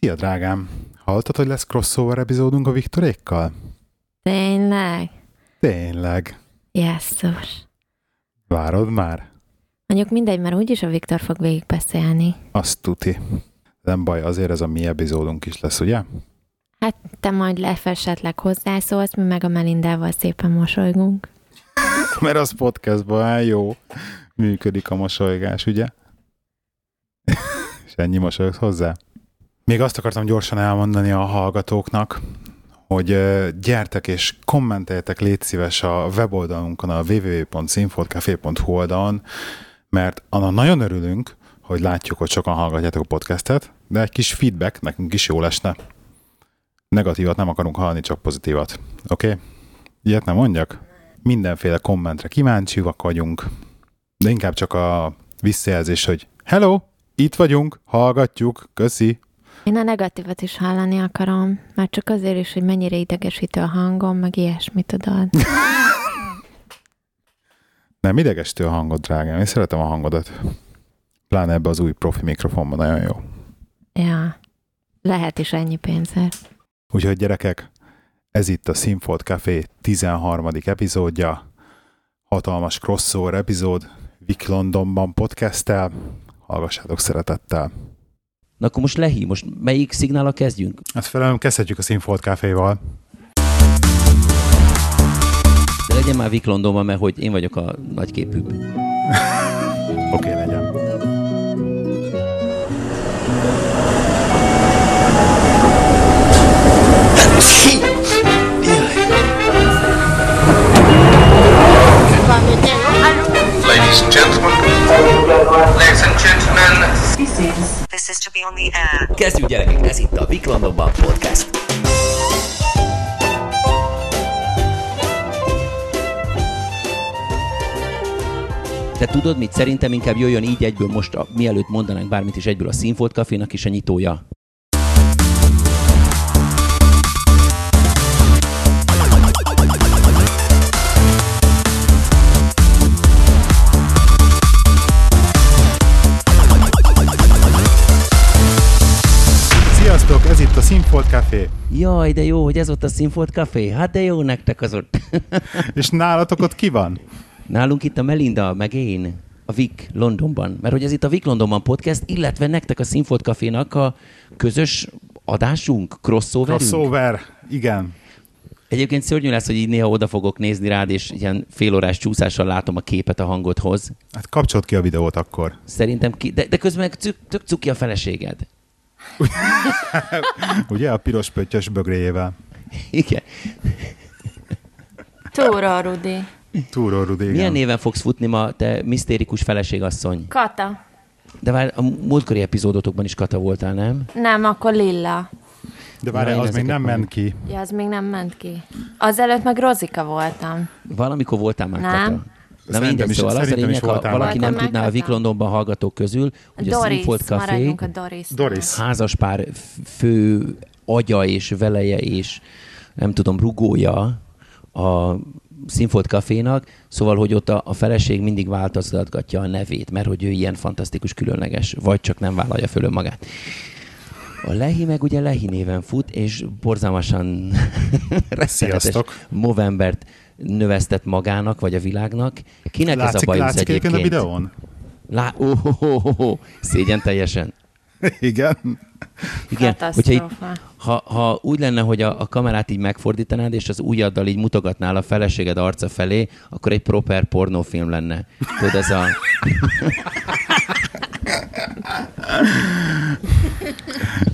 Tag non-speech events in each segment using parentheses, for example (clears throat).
Szia, drágám! Hallottad, hogy lesz crossover epizódunk a Viktorékkal? Tényleg? Tényleg. Jesszus. Várod már? Mondjuk mindegy, mert úgyis a Viktor fog végigbeszélni. Azt tuti. Nem baj, azért ez a mi epizódunk is lesz, ugye? Hát te majd lefesetleg hozzászólsz, mi meg a Melindával szépen mosolygunk. (laughs) Mert az podcastban áll jó. Működik a mosolygás, ugye? (laughs) És ennyi mosolyogsz hozzá? Még azt akartam gyorsan elmondani a hallgatóknak, hogy gyertek és kommenteljetek légy szíves a weboldalunkon, a www.színfoltcafé.hu oldalon, mert annak nagyon örülünk, hogy látjuk, hogy sokan hallgatjátok a podcastet, de egy kis feedback nekünk is jó lesne. Negatívat nem akarunk hallani, csak pozitívat. Oké? Okay? Ilyet nem mondjak? Mindenféle kommentre kíváncsiak vagyunk, de inkább csak a visszajelzés, hogy hello, itt vagyunk, hallgatjuk, köszi. Én a negatívat is hallani akarom, már csak azért is, hogy mennyire idegesítő a hangom, meg ilyesmit tudod. (laughs) Nem idegesítő a hangod, drágám. Én szeretem a hangodat. Pláne ebbe az új profi mikrofonban nagyon jó. ja, lehet is ennyi pénzért. Úgyhogy gyerekek, ez itt a Színfolt Café 13. epizódja. Hatalmas crossover epizód. Vic Londonban podcasttel. Hallgassátok szeretettel. Na akkor most lehi, most melyik szignállal kezdjünk? Hát felelőm, kezdhetjük a Színfolt Caféval. De legyen már Vic Londonban, mert hogy én vagyok a nagyképűbb. (laughs) Oké, okay, legyen. Ladies and gentlemen, ladies and gentlemen, This is to be on the air. Kezdjük gyerekek, ez itt a Vic Londonban podcast. De tudod mit? Szerintem inkább jöjjön így egyből most, a, mielőtt mondanánk bármit is egyből a Színfolt Cafénak is a nyitója. A Színfolt Café. Jaj, de jó, hogy ez ott a Színfolt Café. Hát de jó nektek az ott. (laughs) És nálatok ott ki van? Nálunk itt a Melinda, meg én, a Vic Londonban. Mert hogy ez itt a Vic Londonban podcast, illetve nektek a Színfolt Cafénak a közös adásunk, crossoverünk. Crossover, igen. Egyébként szörnyű lesz, hogy így néha oda fogok nézni rád, és ilyen félórás csúszással látom a képet a hangodhoz. Hát kapcsolt ki a videót akkor. Szerintem ki, de, de közben meg cuk, tök cuki a feleséged. (laughs) Ugye a piros pöttyös bögréjével. Igen. Túra, Rudi. Túró Rudi, igen. Milyen néven fogsz futni ma, te misztérikus feleségasszony? Kata. De vár, a múltkori epizódotokban is Kata voltál, nem? Nem, akkor Lilla. De várj, az még nem ment ki. Ja, az még nem ment ki. Azelőtt meg Rozika voltam. Valamikor voltál már Nem. Kata. Na mindegy, szóval az a lényeg, ha valaki nem tudná a Kata. Londonban hallgatók közül, hogy a Színfolt Café Doris. Házaspár fő agya és veleje és nem tudom, rugója a Színfolt Cafénak, szóval, hogy ott a, a feleség mindig változtatgatja a nevét, mert hogy ő ilyen fantasztikus, különleges, vagy csak nem vállalja föl önmagát. A Lehi meg ugye Lehi néven fut, és borzalmasan (laughs) rettenetes Sziasztok. Movembert növesztett magának, vagy a világnak. Kinek ez a Látszik, bajusz látszik egyébként a videón? Lá- oh, oh, oh, oh, oh. Szégyen teljesen. (laughs) Igen. Igen, hogyha itt, ha, ha úgy lenne, hogy a, a kamerát így megfordítanád, és az ujjaddal így mutogatnál a feleséged arca felé, akkor egy proper pornófilm lenne. Tudod, ez a... (laughs)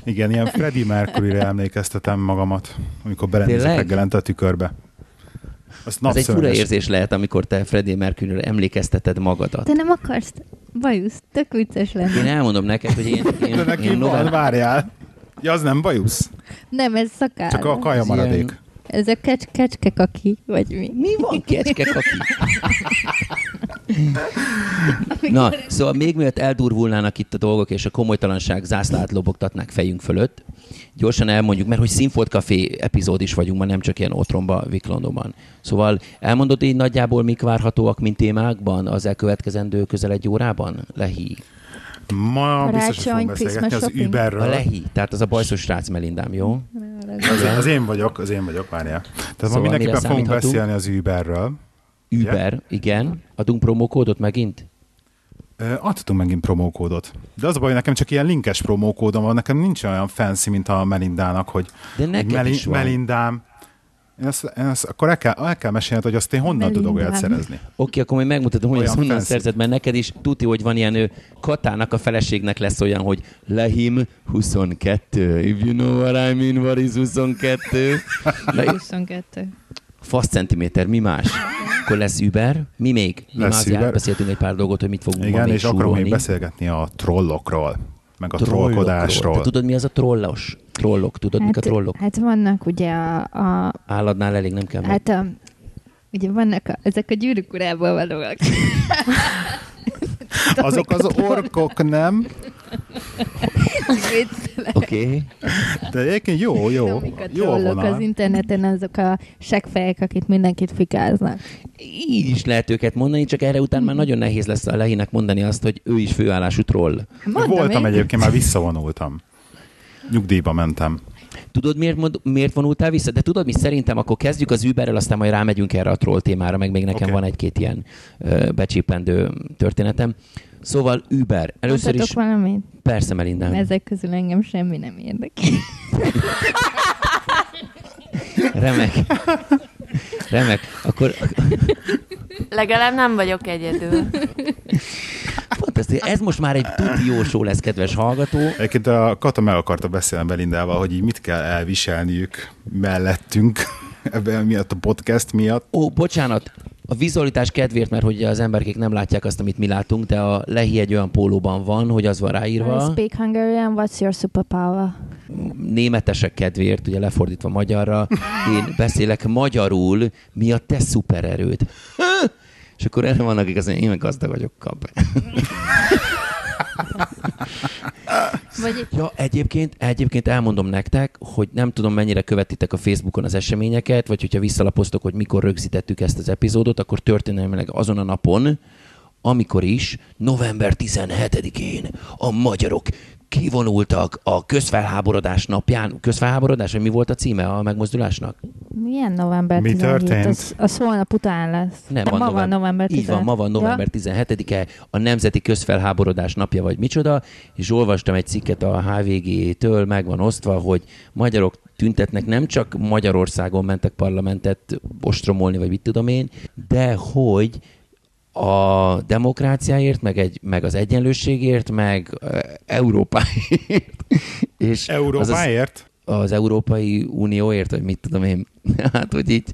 Igen, ilyen Freddie Mercury-re emlékeztetem magamat, amikor belenézek reggelente a tükörbe. Ez egy fura érzés lehet, amikor te Freddie Mercury-re emlékezteted magadat. Te nem akarsz bajusz, tök vicces lenne. Én elmondom neked, hogy én, én, (laughs) De neki én november... várjál. Ja, az nem bajusz. Nem, ez szakál. Csak a kaja Ez maradék. ilyen- Ez a kecs, kecskekaki, vagy mi? Mi van kecske kaki? (laughs) Na, szóval még mielőtt eldurvulnának itt a dolgok, és a komolytalanság zászlát lobogtatnák fejünk fölött, gyorsan elmondjuk, mert hogy Színfolt Café epizód is vagyunk ma, nem csak ilyen otromba Viklondóban. Szóval elmondod így nagyjából, mik várhatóak, mint témákban az elkövetkezendő közel egy órában? Lehi. Ma biztos, hogy Karácsony, fogunk beszélgetni az. Uberről. A Lehi, tehát az a bajszos srác Melindám, jó? Az, az én vagyok, az én vagyok, várjál. Tehát Szóval ma mindenképpen fogunk beszélni az Uberről. Uber, igen. Adunk promókódot megint? Ö, Adtunk megint promókódot. De az a baj, hogy nekem csak ilyen linkes promókódom van, nekem nincs olyan fancy, mint a Melindának, hogy De neked hogy is van. Melindám. Én ezt, én ezt, akkor el kell, el kell mesélned, hogy azt én honnan Melindám. tudok olyat szerezni. Oké, akkor majd megmutatom, hogy ezt honnan fancy. szerzed, mert neked is tuti, hogy van ilyen ő, Katának a feleségnek lesz olyan, hogy Lehim 22. If you know what I mean, what is 22? Le, 22. fasz centiméter, mi más? Akkor lesz Uber, mi még? Mi Lesz már azért Uber. beszéltünk egy pár dolgot, hogy mit fogunk ma Igen, még és akarunk még súrolni. beszélgetni a trollokról, meg a Trollokról. trollkodásról. Te tudod, mi az a trollos? Trollok, tudod, mik a trollok? hát vannak ugye a, a Álladnál elég nem kell. Hát, hát a, ugye vannak a, ezek a gyűrűk urából valóak. (laughs) Azok az orkok, nem? Oké. Okay. De egyébként jó, jó. Jó vonal. az interneten, azok a seggfejek, akik mindenkit fikáznak. Így is lehet őket mondani, csak erre után már nagyon nehéz lesz a Lehinek mondani azt, hogy ő is főállású troll. Mondom Voltam én. egyébként, már visszavonultam. Nyugdíjba mentem. Tudod, miért, mond, miért vonultál vissza? De tudod, mi szerintem akkor kezdjük az Uberrel, aztán majd rámegyünk erre a troll témára, meg még nekem okay. van egy-két ilyen ö, becsípendő történetem. Szóval Uber. Először Mondhatok is, valamit? persze Melindám. Ezek közül engem semmi nem érdekel. Remek. Remek. Akkor Legalább nem vagyok egyedül. fantasztikus. Ez most már egy tuti jó show lesz, kedves hallgató. Egyébként a Kata meg akarta beszélni Belindával, hogy így mit kell elviselniük mellettünk (laughs) ebben miatt a podcast miatt. Ó, bocsánat, a vizualitás kedvéért, mert hogy az emberkék nem látják azt, amit mi látunk, de a Lehi egy olyan pólóban van, hogy az van I ráírva. speak Hungarian, what's your superpower? Németesek kedvéért, ugye lefordítva magyarra, én beszélek magyarul, mi a te szupererőd? És akkor erre vannak, mondják, én meg gazdag vagyok, kap. (laughs) Vagy Ja, egyébként, egyébként elmondom nektek, hogy nem tudom, mennyire követitek a Facebookon az eseményeket, vagy hogyha visszalapoztok, hogy mikor rögzítettük ezt az epizódot, akkor történelmileg azon a napon, amikor is november 17-én a magyarok kivonultak a közfelháborodás napján. Közfelháborodás, vagy mi volt a címe a megmozdulásnak? milyen november Mi 17? történt? Az, az holnap után lesz. Nem, De van ma november, van november 17. Így van, ma van november 17-e, a Nemzeti Közfelháborodás napja, vagy micsoda, és olvastam egy cikket a HVG-től, meg van osztva, hogy magyarok tüntetnek, nem csak Magyarországon mentek parlamentet ostromolni, vagy mit tudom én, de hogy a demokráciáért, meg, egy, meg az egyenlőségért, meg Európáért. (laughs) És az, az, Európáért? az Európai Unióért, vagy mit tudom én. (laughs) Hát, hogy így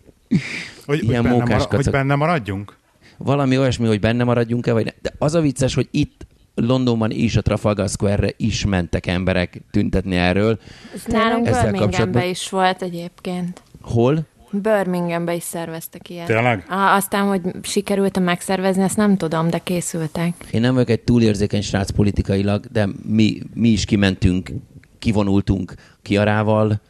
Hogy, ilyen hogy, benne mókás mara, hogy benne maradjunk? valami olyasmi, hogy benne maradjunk-e, vagy ne. De az a vicces, hogy itt Londonban is a Trafalgar Square-re is mentek emberek tüntetni erről. Ez nálunk Birminghamben kapcsolatban- is volt egyébként. Hol? Birminghamben is szerveztek ilyet. Tényleg? Ah, aztán, hogy sikerült megszervezni, ezt nem tudom, de készültek. Én nem vagyok egy túlérzékeny srác politikailag, de mi, mi is kimentünk, kivonultunk Kiarával,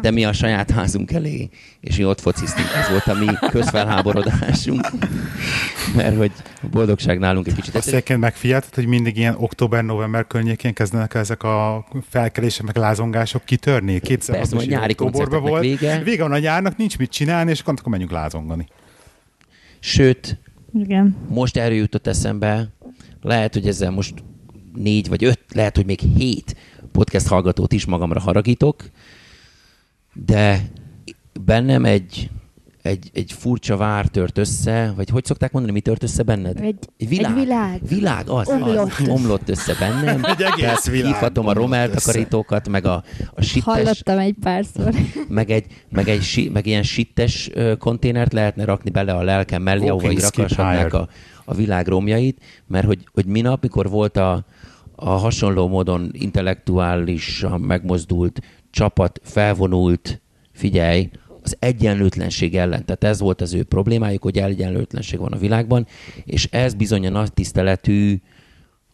de mi a saját házunk elé, és mi ott fociztunk. Ez volt a mi közfelháborodásunk. Mert hogy a boldogság nálunk egy kicsit. Azt egyébként megfigyelted, hogy mindig ilyen október-november környékén kezdenek ezek a felkelések, meg lázongások kitörni? Kétszer Persze, majd nyári koncerteknek volt. vége. Vége van a nyárnak, nincs mit csinálni, és akkor akkor menjünk lázongani. Sőt, Igen. most erről jutott eszembe, lehet, hogy ezzel most négy vagy öt, lehet, hogy még hét podcast hallgatót is magamra haragítok, de bennem egy, egy, egy furcsa vár tört össze, vagy hogy szokták mondani, mi tört össze benned? Egy- világ. egy világ. Világ, az, Omlott. az. Omlott össze bennem. (laughs) Egy egész világ Hívhatom a romel takarítókat, meg a, a sittes, Hallottam egy párszor. (laughs) meg egy, meg egy si, meg ilyen sittes konténert lehetne rakni bele a lelkem mellé, így skip rakashatnák a, a világ romjait, mert hogy, hogy minap, mikor volt a, a hasonló módon intellektuálisan megmozdult csapat, felvonult, figyelj, az egyenlőtlenség ellen. Tehát ez volt az ő problémájuk, hogy egyenlőtlenség van a világban, és ez bizony a nagy tiszteletű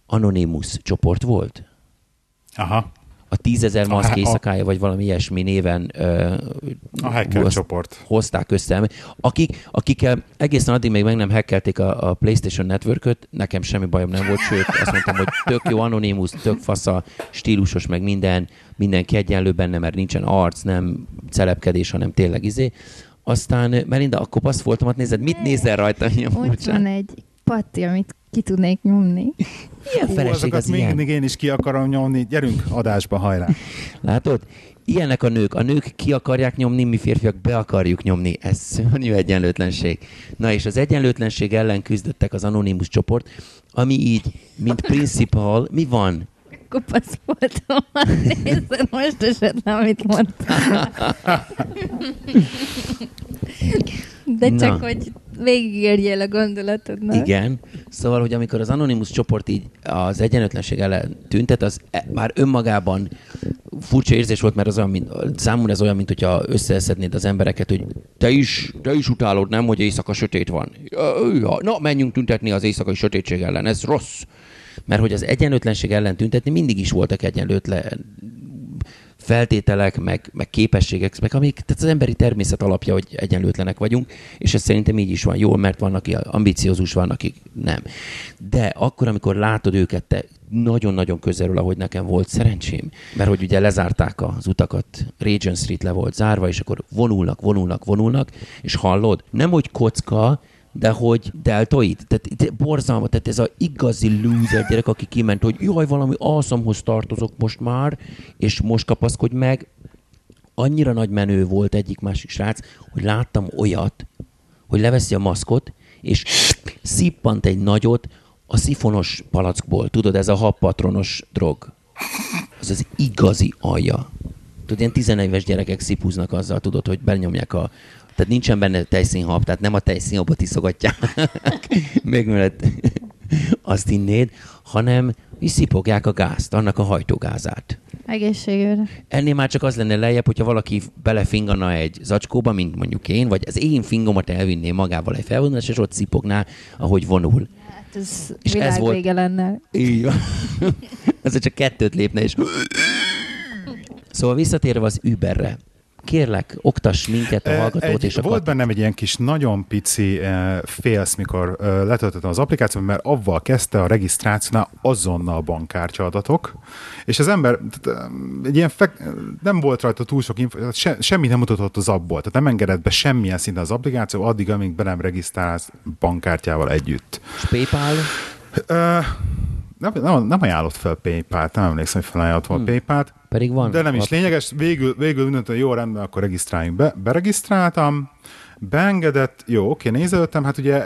Anonymous csoport volt. Aha. Tízezer maszk A- a- éjszakája, vagy valami ilyesmi néven ö, A hacker azt csoport. hozták össze. Akik, akikkel egészen addig még meg nem hackelték a, a PlayStation Network-öt, nekem semmi bajom nem volt, sőt azt mondtam, hogy tök jó Anonymous, tök fasza, stílusos, meg minden, mindenki egyenlő benne, mert nincsen arc, nem celebkedés, hanem tényleg izé. Aztán, Melinda, akkor paszfoltomat nézed, mit nézel rajta? Ott van egy patti, amit ki tudnék nyomni. Ilyen Hú, feleség azokat az ilyen. mindig én is ki akarom nyomni. Gyerünk adásba, hajrá. Látod? Ilyenek a nők. A nők ki akarják nyomni, mi férfiak be akarjuk nyomni. Ez szörnyű egyenlőtlenség. Na és az egyenlőtlenség ellen küzdöttek az Anonymous csoport, ami így, mint principal, mi van? Kopasz voltam, nézd most esetlen, amit mondtam. (laughs) De csak, Na. hogy végigérjél a gondolatodnak. Igen. Szóval, hogy amikor az Anonymous csoport így az egyenlőtlenség ellen tüntet, az e- már önmagában furcsa érzés volt, mert az olyan, mint, számomra ez olyan, mint hogyha összeszednéd az embereket, hogy te is, te is utálod, nem, hogy éjszaka sötét van. Ja, Na, menjünk tüntetni az éjszakai sötétség ellen, ez rossz. Mert hogy az egyenlőtlenség ellen tüntetni mindig is voltak egyenlőtlen feltételek, meg, meg képességek, meg amik, tehát az emberi természet alapja, hogy egyenlőtlenek vagyunk, és ez szerintem így is van jól, mert van, aki ambiciózus, van, akik nem. De akkor, amikor látod őket, te nagyon-nagyon közelről, ahogy nekem volt szerencsém, mert hogy ugye lezárták az utakat, Regent Street le volt zárva, és akkor vonulnak, vonulnak, vonulnak, és hallod, nem hogy kocka, de hogy deltoid, tehát itt borzalma, tehát ez a igazi loser gyerek, aki kiment, hogy jaj, valami alszomhoz tartozok most már, és most kapaszkodj meg. Annyira nagy menő volt egyik másik srác, hogy láttam olyat, hogy leveszi a maszkot, és szippant egy nagyot a szifonos palackból. Tudod, ez a habpatronos drog. Az az igazi alja. Tudod, ilyen 11 éves gyerekek szipuznak azzal, tudod, hogy benyomják a... Tehát nincsen benne tejszínhab, tehát nem a tejszínhabot iszogatják, (laughs) még mellett azt innéd, hanem is szipogják a gázt, annak a hajtógázát. Egészségőre. Ennél már csak az lenne lejjebb, hogyha valaki belefingana egy zacskóba, mint mondjuk én, vagy az én fingomat elvinném magával egy felvonulás, és ott szipogná, ahogy vonul. Hát ez És ez világ volt- vége lenne. Így van. (laughs) Azért csak kettőt lépne, és... (laughs) Szóval visszatérve az Uberre. Kérlek, oktass minket, a hallgatót egy, és volt kat- bennem egy ilyen kis nagyon pici félsz, mikor letöltöttem az applikációt, mert avval kezdte a regisztrációnál azonnal bankkártya adatok, és az ember tehát, egy ilyen fek, nem volt rajta túl sok info, se, semmi nem mutatott az abból, tehát nem engedett be semmilyen szinten az applikáció, addig, amíg be nem regisztrálsz bankkártyával együtt. És PayPal, Uh, nem, nem, nem ajánlott fel PayPal-t, nem emlékszem, hogy felajánlott volna Hmm. PayPal-t, pedig van. de nem is lényeges, végül, végül mindent jó rendben, akkor regisztráljunk be. Beregisztráltam, beengedett, jó, oké, nézelődtem, hát ugye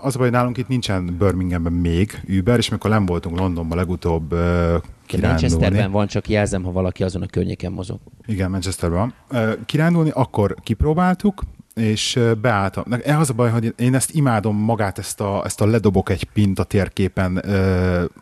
az a baj, hogy nálunk itt nincsen Birminghamben még Uber, és mikor nem voltunk Londonban legutóbb uh, kirándulni. Manchesterben van, csak jelzem, ha valaki azon a környéken mozog. Igen, Manchesterben van. Ö, Kirándulni, akkor kipróbáltuk, és beálltam. Az a baj, hogy én ezt imádom magát, ezt a, ezt a ledobok egy pint a térképen,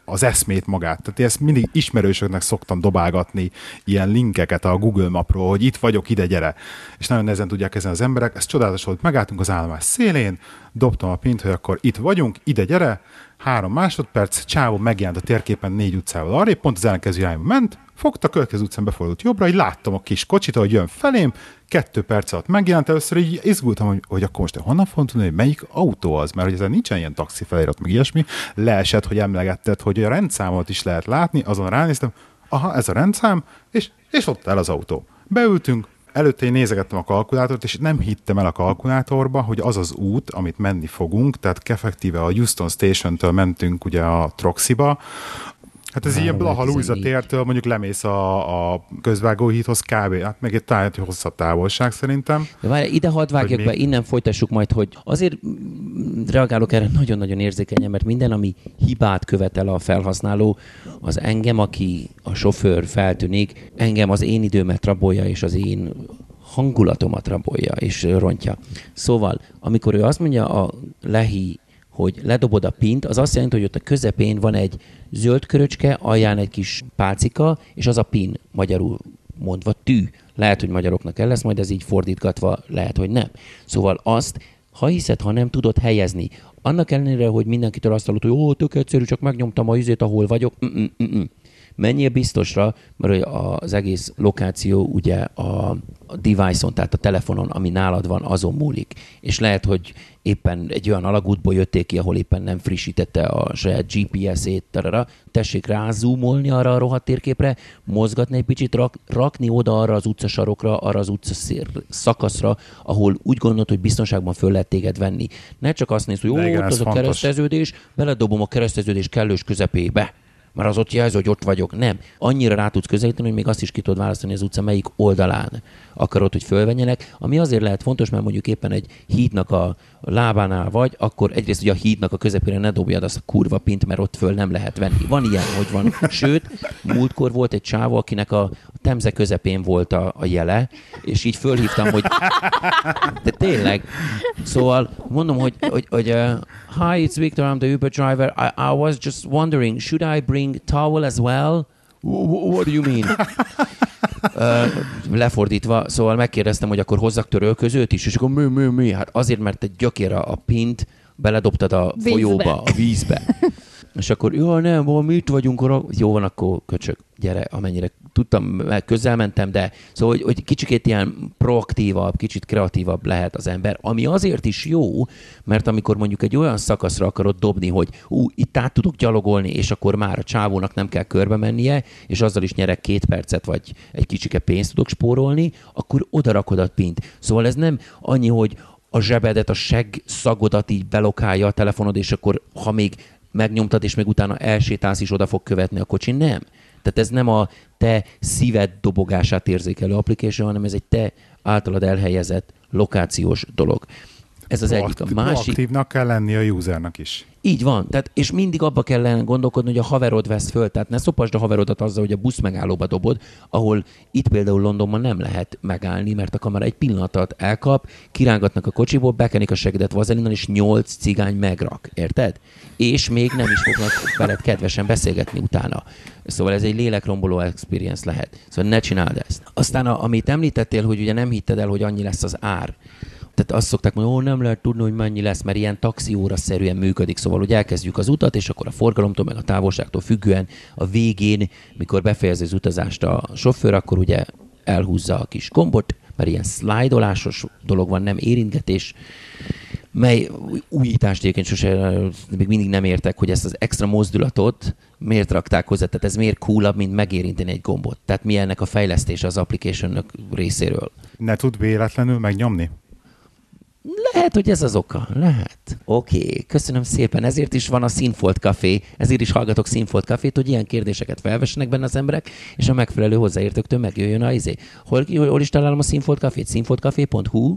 az eszmét magát. Tehát én ezt mindig ismerősöknek szoktam dobálgatni ilyen linkeket a Google Mapról, hogy itt vagyok, ide gyere. És nagyon nehezen tudják ezen az emberek. Ez csodálatos volt, megálltunk az állomás szélén, dobtam a pint, hogy akkor itt vagyunk, ide gyere, három másodperc, csávó megjelent a térképen négy utcával arrébb, pont az ellenkező irányba ment, fogta, a következő utcán befordult jobbra, így láttam a kis kocsit, hogy jön felém, kettő perc alatt megjelent, először így izgultam, hogy, hogy akkor most honnan fogom tudni, hogy melyik autó az, mert hogy ezen nincsen ilyen taxi felirat, meg ilyesmi, leesett, hogy emlegetted, hogy a rendszámot is lehet látni, azon ránéztem, aha, ez a rendszám, és, és ott el az autó. Beültünk, Előtte én nézegettem a kalkulátort, és nem hittem el a kalkulátorba, hogy az az út, amit menni fogunk, tehát effektíve a Houston Station-től mentünk ugye a Troxiba, Hát ez ilyen Blaha 314. tértől mondjuk lemész a, a közvágóhídhoz kb. Hát meg egy táját hosszabb távolság szerintem. De várj, ide hadd vágjak be, mi? innen folytassuk majd, hogy azért reagálok erre nagyon-nagyon érzékenyen, mert minden, ami hibát követel a felhasználó, az engem, aki a sofőr feltűnik, engem az én időmet rabolja, és az én hangulatomat rabolja, és rontja. Szóval, amikor ő azt mondja a lehi, hogy ledobod a pint, az azt jelenti, hogy ott a közepén van egy zöld köröcske, alján egy kis pálcika, és az a pin, magyarul mondva tű. Lehet, hogy magyaroknak el lesz, majd ez így fordítgatva, lehet, hogy nem. Szóval azt, ha hiszed, ha nem tudod helyezni, annak ellenére, hogy mindenkitől azt hallott, hogy ó, tök egyszerű, csak megnyomtam a izét, ahol vagyok, Mm-mm, mm-mm. Menjél biztosra, mert az egész lokáció ugye a, a device-on, tehát a telefonon, ami nálad van, azon múlik. És lehet, hogy éppen egy olyan alagútból jöttél ki, ahol éppen nem frissítette a saját GPS-ét, tarara, tessék rázúmolni arra a rohadt térképre, mozgatni egy picit, rak, rakni oda arra az utcasarokra, arra az utcaszér szakaszra, ahol úgy gondolod, hogy biztonságban föl lehet téged venni. Ne csak azt nézd, hogy jó, ott az a fontos. kereszteződés, beledobom a kereszteződés kellős közepébe mert az ott jelzi, hogy ott vagyok. Nem. Annyira rá tudsz közelíteni, hogy még azt is ki tudod választani az utca melyik oldalán akarod, hogy fölvenjenek, ami azért lehet fontos, mert mondjuk éppen egy hídnak a lábánál vagy, akkor egyrészt ugye a hídnak a közepére ne dobjad azt a kurva pint, mert ott föl nem lehet venni. Van ilyen, hogy van. Sőt, múltkor volt egy csávó, akinek a temze közepén volt a, a jele, és így fölhívtam, hogy de tényleg. Szóval mondom, hogy, hogy, hogy uh, Hi, it's Victor, I'm the Uber driver. I, I was just wondering, should I bring towel as well? Wh- wh- What do you mean? Lefordítva, szóval megkérdeztem, hogy akkor hozzak törölközőt is, és akkor mi, mi, mi? Hát azért, mert egy gyökér a, pint, beledobtad a Vízbe. folyóba, a vízbe. (laughs) És akkor, jó, nem, valami itt vagyunk, ora. jó van, akkor köcsök, gyere, amennyire tudtam, közel mentem, de szóval, hogy, hogy kicsikét ilyen proaktívabb, kicsit kreatívabb lehet az ember, ami azért is jó, mert amikor mondjuk egy olyan szakaszra akarod dobni, hogy ú, itt át tudok gyalogolni, és akkor már a csávónak nem kell körbe mennie, és azzal is nyerek két percet, vagy egy kicsike pénzt tudok spórolni, akkor oda rakod a pint. Szóval ez nem annyi, hogy a zsebedet, a seg szagodat így belokálja a telefonod, és akkor ha még megnyomtad, és még utána elsétálsz is oda fog követni a kocsi. Nem. Tehát ez nem a te szíved dobogását érzékelő application, hanem ez egy te általad elhelyezett lokációs dolog. Ez az egyik. A másik, Proaktívnak kell lenni a usernek is. így van, tehát, és mindig abba kellene gondolkodni, hogy a haverod vesz föl, tehát ne szopasd a haverodat azzal, hogy a busz megállóba dobod, ahol itt például Londonban nem lehet megállni, mert a kamera egy pillanatot elkap, kirángatnak a kocsiból, bekenik a segedet vazelinnal, és nyolc cigány megrak, érted? És még nem is fognak veled kedvesen beszélgetni utána. Szóval ez egy lélekromboló experience lehet. Szóval ne csináld ezt. Aztán, a, amit említettél, hogy ugye nem hitted el, hogy annyi lesz az ár. Tehát azt szokták mondani, ó, nem lehet tudni, hogy mennyi lesz, mert ilyen taxióra szerűen működik. Szóval, hogy elkezdjük az utat, és akkor a forgalomtól, meg a távolságtól függően a végén, mikor befejezi az utazást a sofőr, akkor ugye elhúzza a kis gombot, mert ilyen szlájdolásos dolog van, nem érintgetés, mely újítást egyébként sose, még mindig nem értek, hogy ezt az extra mozdulatot miért rakták hozzá, tehát ez miért coolabb, mint megérinteni egy gombot. Tehát mi ennek a fejlesztése az application részéről. Ne tud véletlenül megnyomni? Lehet, hogy ez az oka. Lehet. Oké, okay, köszönöm szépen. Ezért is van a Színfolt Café, ezért is hallgatok Színfolt Cafét, hogy ilyen kérdéseket felvessenek benne az emberek, és a megfelelő hozzáértőktől megjöjjön a izé. Hol, hol is találom a Színfolt Cafét? Színfoltcafé.hu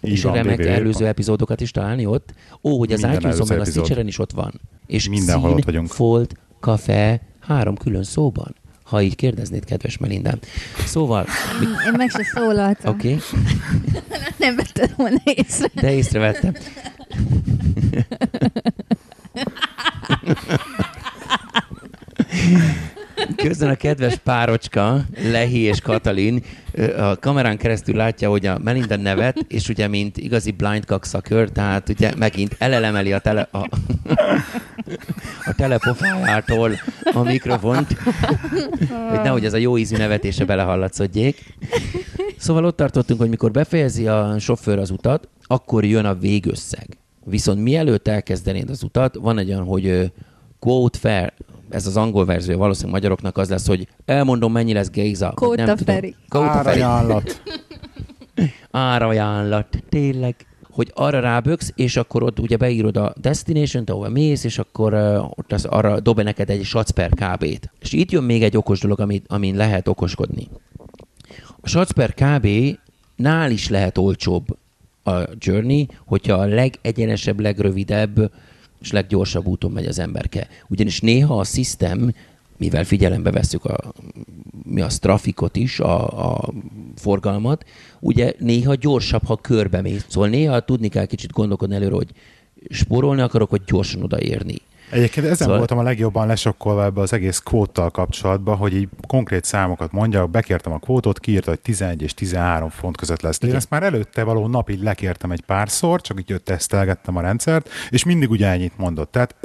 Így és van, a remek www. előző epizódokat is találni ott. Ó, hogy az előző meg a epizód. Stitcheren is ott van. És Mindenhol ott vagyunk. Folt Café három külön szóban. Ha így kérdeznéd, kedves Melindám. Szóval, mi- (laughs) Én meg se szólaltam. oké, okay, (laughs) Nem vetted volna észre. de észrevettem. (laughs) Közben a kedves párocska, Lehi és Katalin a kamerán keresztül látja, hogy a Melinda nevet, és ugye, mint igazi blind cocksucker, tehát ugye megint elelemeli a, tele, a, a telepofájától a mikrofont, hogy nehogy ez a jó ízű nevetése belehallatszodjék. Szóval ott tartottunk, hogy mikor befejezi a sofőr az utat, akkor jön a végösszeg. Viszont mielőtt elkezdenéd az utat, van egy olyan, hogy quote fair, ez az angol verzió, valószínűleg magyaroknak az lesz, hogy elmondom, mennyi lesz Géza. Kóta nem tudom. Feri. Kóta Feri. Árajánlat. (laughs) Árajánlat. Tényleg. Hogy arra ráböksz, és akkor ott ugye beírod a destination ahol mész, és akkor uh, ott az, arra dob neked egy per KB-t. És itt jön még egy okos dolog, amit, amin lehet okoskodni. A sac per KB nál is lehet olcsóbb a journey, hogyha a legegyenesebb, legrövidebb és leggyorsabb úton megy az emberke. Ugyanis néha a system, mivel figyelembe veszük a, mi az trafikot is, a, a forgalmat, ugye néha gyorsabb, ha körbe mész. Szóval néha tudni kell kicsit gondolkodni előre, hogy spórolni akarok, vagy gyorsan odaérni. Egyébként ezen Szóval- voltam a legjobban lesokkolva ebbe az egész kvóttal kapcsolatban, hogy így konkrét számokat mondjak, bekértem a kvótot, kiírta, hogy 11 és 13 font között lesz. De én Igen. ezt már előtte való nap így lekértem egy párszor, csak így tesztelgettem a rendszert, és mindig ugye ennyit mondott. Tehát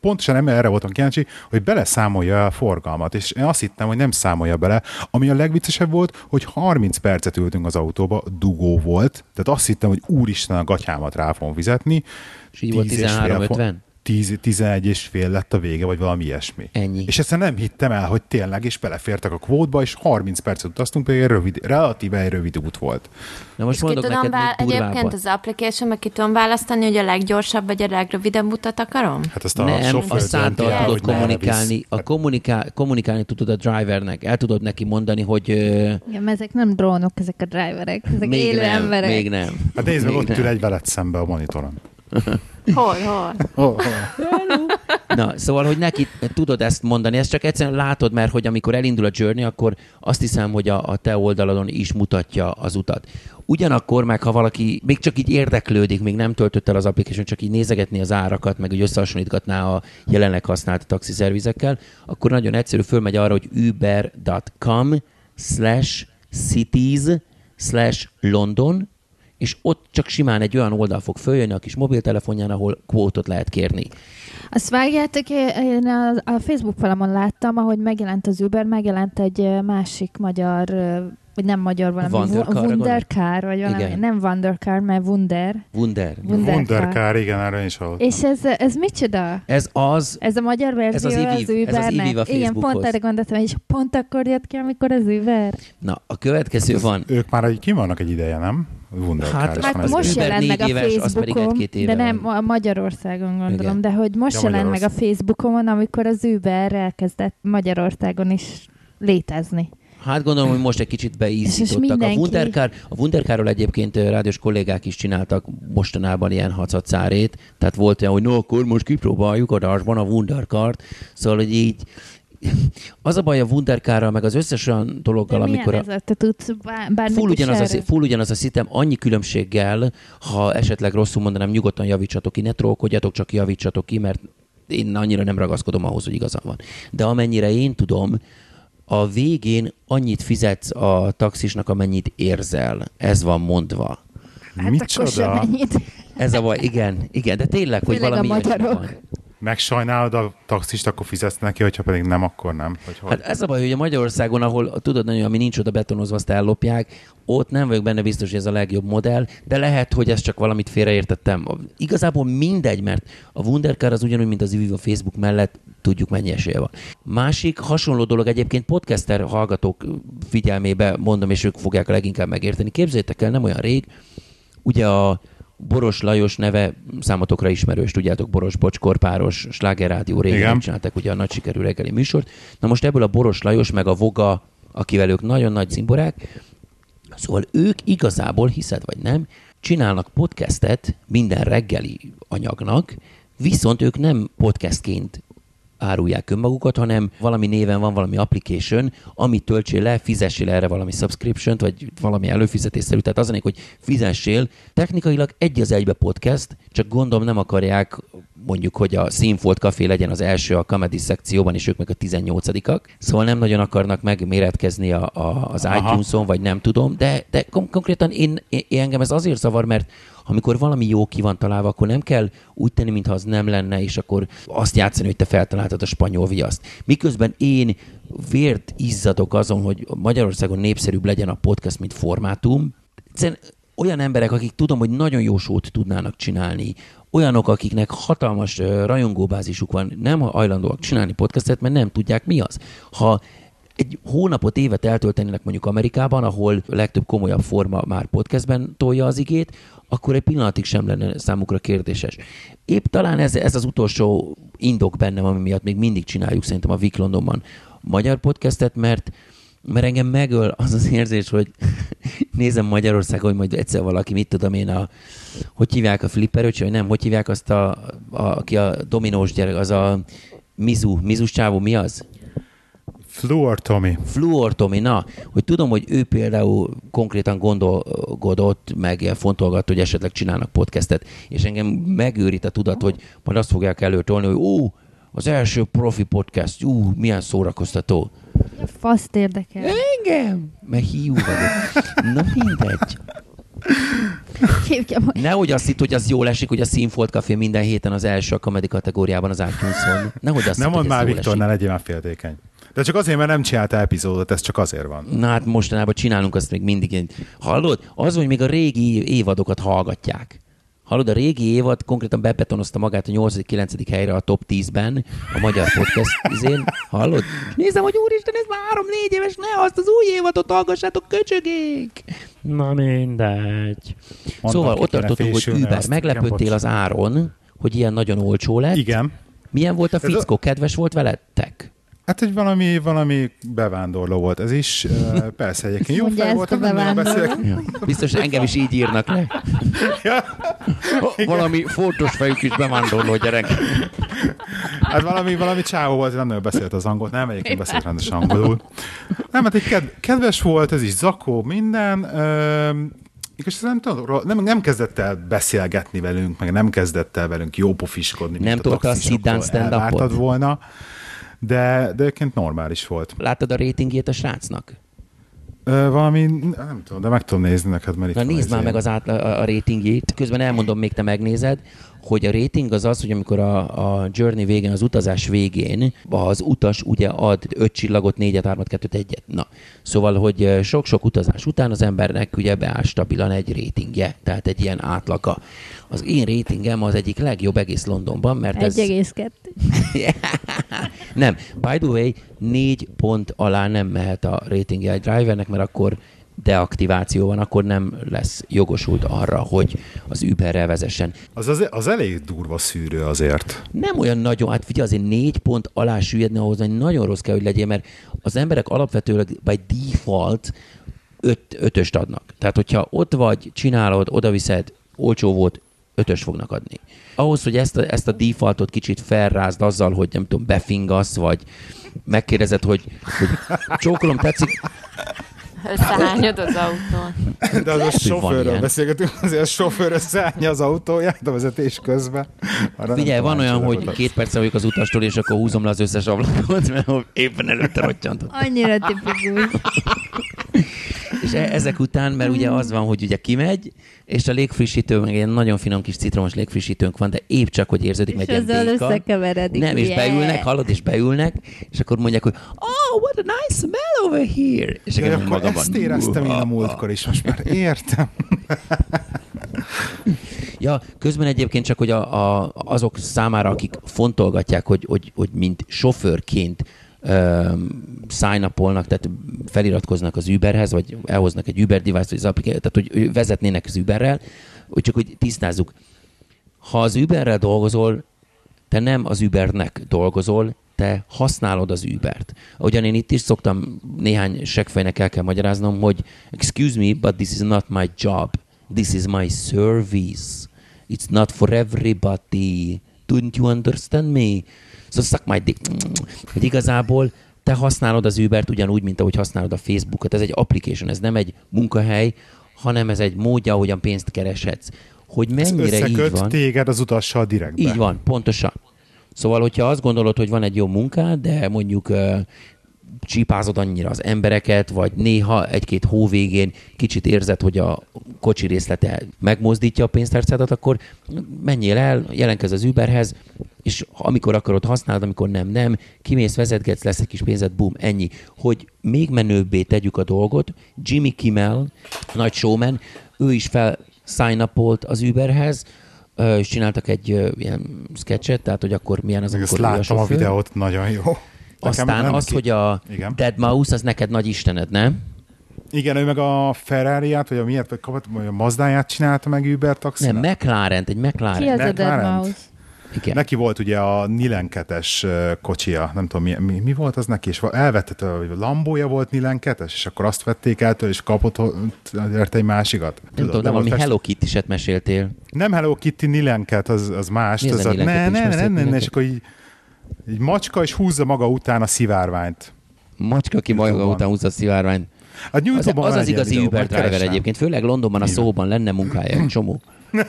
pontosan erre voltam kíváncsi, hogy beleszámolja a forgalmat, és én azt hittem, hogy nem számolja bele. Ami a legviccesebb volt, hogy 30 percet ültünk az autóba, dugó volt, tehát azt hittem, hogy úristen a gatyámat rá fogom fizetni. És így volt 10 és fél 13-50? Font- 10, 11 és fél lett a vége, vagy valami ilyesmi. Ennyi. És ezt nem hittem el, hogy tényleg, és belefértek a kvótba, és 30 percet utaztunk, pedig egy rövid, relatíve egy rövid út volt. Na most És ki mondok tudom neked vál- egyébként az application meg ki tudom választani, hogy a leggyorsabb vagy a legrövidebb utat akarom? Hát ezt a Nem, a száddal tudod kommunikálni, a kommunikál, kommunikálni tudod a drivernek, el tudod neki mondani, hogy Igen, ezek nem drónok, ezek a driverek, ezek még élő nem, emberek. még nem. Hát nézd meg, ott ül egy veled szembe a monitoron. Hol, hol? Oh, oh. Na, szóval, hogy neki tudod ezt mondani, ezt csak egyszerűen látod, mert hogy amikor elindul a journey, akkor azt hiszem, hogy a, a te oldalon is mutatja az utat. Ugyanakkor meg, ha valaki még csak így érdeklődik, még nem töltött el az application, csak így nézegetni az árakat, meg hogy összehasonlítgatná a jelenleg használt taxiszervizekkel, akkor nagyon egyszerű, fölmegy arra, hogy uber.com slash cities slash London, és ott csak simán egy olyan oldal fog följönni a kis mobiltelefonján, ahol kvótot lehet kérni. Azt vágjátok, én a, Facebook falamon láttam, ahogy megjelent az Uber, megjelent egy másik magyar, vagy nem magyar valami, Wundercar-ra Wu- Wundercar, vagy valami, Igen. nem Wundercar, mert Wunder. Wunder. Wundercar. Wunderkár, igen, erre is hallottam. És ez, ez micsoda? Ez az, Ez a magyar verzió Ez az az, IVIV, ez az Ubernek? A Igen, pont erre gondoltam, és pont akkor jött ki, amikor az Uber. na, a következő van. Ők már egy, ki vannak egy ideje, nem? Wunderkár Hát- Hát most jelent meg a éves, az pedig Facebookon, egy-két éve de nem a Magyarországon gondolom, Igen. de hogy most Ja, jelent meg a. Facebookon, amikor az Uber elkezdett Magyarországon is létezni. Hát gondolom, hogy most egy kicsit beízítottak. A mindenki- Wundercar, a Wundercarról egyébként rádiós kollégák is csináltak mostanában ilyen hacacárét, tehát volt olyan, hogy no, akkor most kipróbáljuk adásban a Wundercart, szóval, hogy így az a baj a Wundercarral, meg az összes olyan dologgal, De amikor a? Te tudsz bár- Full ugyanaz, a, full ugyanaz a szitem, annyi különbséggel, ha esetleg rosszul mondanám, nyugodtan javítsatok ki, ne trollkodjatok, csak javítsatok ki, mert én annyira nem ragaszkodom ahhoz, hogy igazam van. De amennyire én tudom, a végén annyit fizetsz a taxisnak, amennyit érzel. Ez van mondva. Hát akkor sem Micsoda? ennyit. Ez a baj, igen, igen, de tényleg, hogy Főleg a valami ilyesmi magyarok. van. Megsajnálod a taxist, akkor fizetsz neki, hogyha pedig nem, akkor nem. Hogy? Hát ez a baj, hogy a Magyarországon, ahol tudod, nagyon, ami nincs oda betonozva, azt ellopják, ott nem vagyok benne biztos, hogy ez a legjobb modell, de lehet, hogy ezt csak valamit félreértettem. Igazából mindegy, mert a Wundercar az ugyanúgy, mint az IVIV a Facebook mellett, tudjuk mennyi esélye van. Másik hasonló dolog egyébként podcaster hallgatók figyelmébe mondom, és ők fogják a leginkább megérteni. Képzeljétek el, nem olyan rég, ugye a Boros Lajos neve számotokra ismerős, tudjátok, Boros Bocskorpáros, Slágerrádió régen Igen. csináltak ugye a nagy sikerű reggeli műsort. Na most ebből a Boros Lajos meg a Voga, akivel ők nagyon nagy cimborák, szóval ők igazából, hiszed vagy nem, csinálnak podcastet minden reggeli anyagnak, viszont ők nem podcastként árulják önmagukat, hanem valami néven van valami application, amit töltsél le, fizessél erre valami subscription vagy valami előfizetésszerű. Tehát az a lényeg, hogy fizessél. Technikailag egy az egybe podcast, csak gondolom nem akarják mondjuk, hogy a Színfolt Café legyen az első a comedy szekcióban, és ők meg a 18-ak. Szóval nem nagyon akarnak megméretkezni a, a, az Aha. iTunes-on, vagy nem tudom, de, de kon- konkrétan én, én, engem ez azért zavar, mert amikor valami jó ki van találva, akkor nem kell úgy tenni, mintha az nem lenne, és akkor azt játszani, hogy te feltaláltad a spanyol viaszt. Miközben én vért izzadok azon, hogy Magyarországon népszerűbb legyen a podcast, mint formátum. Egyszerűen olyan emberek, akik tudom, hogy nagyon jó sót tudnának csinálni, olyanok, akiknek hatalmas rajongóbázisuk van, nem hajlandóak csinálni podcastet, mert nem tudják mi az. Ha egy hónapot, évet eltöltenének mondjuk Amerikában, ahol legtöbb komolyabb forma már podcastben tolja az igét, akkor egy pillanatig sem lenne számukra kérdéses. Épp talán ez, ez az utolsó indok bennem, ami miatt még mindig csináljuk szerintem a Londonban magyar podcastet, mert mert engem megöl az az érzés, hogy (laughs) nézem Magyarországon, hogy majd egyszer valaki, mit tudom én, a, hogy hívják a flipperöcsi, vagy nem, hogy hívják azt, a, a, aki a dominós gyerek, az a Mizu, Mizus csávó, mi az? Fluor Tomi. Fluor Tomi, na, hogy tudom, hogy ő például konkrétan gondolkodott, meg ilyen fontolgatta, hogy esetleg csinálnak podcastet, és engem megőrít a tudat, hogy majd azt fogják előtolni, hogy ó, az első profi podcast, ú, milyen szórakoztató. Faszt érdekel. Engem? Mert hiú vagyok. Na mindegy. Nehogy azt hitt, hogy az jól esik, hogy a Színfolt Café minden héten az első a comedy kategóriában az iTunes-on. Nehogy azt Nem hitt, mondd már, Viktor, ne legyél már féltékeny. De csak azért, mert nem csinálta epizódot, ez csak azért van. Na hát mostanában csinálunk azt még mindig. Hallod? Az, hogy még a régi évadokat hallgatják. Hallod, a régi évad konkrétan bebetonozta magát a 8.-9. helyre a top 10-ben a magyar podcast izén. Hallod? Nézem, hogy úristen, ez már 3-4 éves, ne azt az új évadot hallgassátok, köcsögék! Na mindegy. Mondom, szóval ott tartottunk, hogy Uber, meglepődtél az áron, hogy ilyen nagyon olcsó lett. Igen. Milyen volt a- fickó? Kedves volt veletek? Hát, hogy valami, valami bevándorló volt ez is. (laughs) Persze, egyébként jó fej volt, a nem beszélek. Ja. Biztos engem is így írnak le. (laughs) Ja. Valami fontos fejű kis bevándorló gyerek. Hát valami, valami csávó volt, nem nagyon beszélt az angolt, nem, egyébként beszélt rendesen angolul. Nem, hát egy ked- kedves volt, ez is zakó, minden. Üm, és nem, tudom, nem, nem kezdett el beszélgetni velünk, meg nem kezdett el velünk jópofiskodni. mint Nem tolta a sit-down stand-upot? elvártad volna, de, de egyébként normális volt. Láttad a ratingjét a srácnak? Ö, valami, nem tudom, de meg tudom nézni neked, mert itt Na nézd már meg az át, a, a ratingjét. Közben elmondom, még te megnézed, hogy a rating az az, hogy amikor a, a journey végén, az utazás végén az utas ugye ad 5 csillagot, 4-et, 3 2 1 Na, szóval, hogy sok-sok utazás után az embernek ugye beáll stabilan egy ratingje, tehát egy ilyen átlaga. Az én ratingem az egyik legjobb egész Londonban, mert ez... 1,2. (laughs) nem, by the way, négy pont alá nem mehet a ratingje egy drivernek, mert akkor deaktiváció van, akkor nem lesz jogosult arra, hogy az Uberrel vezessen. Az, az, az elég durva szűrő azért. Nem olyan nagyon, hát figyelj, azért négy pont alá süllyedni ahhoz, hogy nagyon rossz kell, hogy legyél, mert az emberek alapvetőleg by default öt, ötöst adnak. Tehát, hogyha ott vagy, csinálod, odaviszed, olcsó volt, ötös fognak adni. Ahhoz, hogy ezt a, ezt a defaultot kicsit felrázd azzal, hogy nem tudom, befingasz, vagy megkérdezed, hogy, hogy csókolom, tetszik, Összehányod az autón. De az a sofőrről beszélgetünk, azért a sofőr összeállja az autóját a vezetés közben. Arra Figyelj, van olyan, hogy volt. két perce vagyok az utastól, és akkor húzom le az összes ablakot, mert éppen előtte rottyantott. Annyira tipikus. És e- ezek után, mert ugye az van, hogy ugye kimegy, és a légfrissítő, meg egy nagyon finom kis citromos légfrissítőnk van, de épp csak, hogy érződik, És meg ilyen ezzel béka. összekeveredik. Nem, és Yeah. beülnek, hallod, és beülnek, és akkor mondják, hogy oh, what a nice smell over here. És Ja, akkor akkor magamban, ezt éreztem én a múltkor is, most már értem. (laughs) Ja, közben egyébként csak, hogy a, a, azok számára, akik fontolgatják, hogy, hogy, hogy mint sofőrként sign upolnak, tehát feliratkoznak az Uberhez, vagy elhoznak egy Uber device, vagy az applikációt, tehát hogy vezetnének az Uberrel, hogy csak hogy tisztázzuk. Ha az Uberrel dolgozol, te nem az Ubernek dolgozol, te használod az Ubert. Ahogyan én itt is szoktam néhány seggfejnek el kell magyaráznom, hogy excuse me, but this is not my job. This is my service. It's not for everybody. Don't you understand me? Suck my dick. Hogy igazából te használod az Ubert ugyanúgy, mint ahogy használod a Facebookot. Ez egy application, ez nem egy munkahely, hanem ez egy módja, ahogyan pénzt kereshetsz. Hogy Ez mennyire így összeköt van. téged az utassal direktbe. Így van, pontosan. Szóval, hogyha azt gondolod, hogy van egy jó munkád, de mondjuk csípázod annyira az embereket, vagy néha egy-két hó végén kicsit érzed, hogy a kocsi részlete megmozdítja a pénztárcádat, akkor menjél el, jelentkezz az Uberhez, és amikor akarod használod, amikor nem, nem, kimész, vezetgetsz, lesz egy kis pénzed, bum, ennyi. Hogy még menőbbé tegyük a dolgot, Jimmy Kimmel, nagy showman, ő is fel sign az Uberhez, és csináltak egy ilyen sketchet, tehát hogy akkor milyen az, ezt amikor a láttam a sofőr. videót, nagyon jó. Aztán az, ki- hogy a Igen. Dead Mouse, az neked nagy istened, nem? Igen, ő meg a Ferrari-át, vagy a miért, vagy kapott, vagy a Mazdáját csinálta meg Uber taxi. Nem, McLaren, egy McLaren. Ki az a Dead? Mouse? Igen. Neki volt ugye a Nilenketes kocsia, nem tudom mi, mi, mi volt az neki, és elvette tőle, hogy a Lambója volt Nilenketes, és akkor azt vették el tőle, és kapott érte egy másikat. nem tudom, de valami fest- Hello Kitty-set meséltél. Nem Hello Kitty Nilenket, az, az más. Mi az az a a, ne, ne, ne, ne, ne, és akkor így, így macska, és húzza maga után a szivárványt. Macska, aki maga után húzza a szivárványt. Hát Az, az az egy igazi videó, Uber driver keresem. egyébként, főleg Londonban a Igen. szóban lenne munkája egy csomó. (laughs)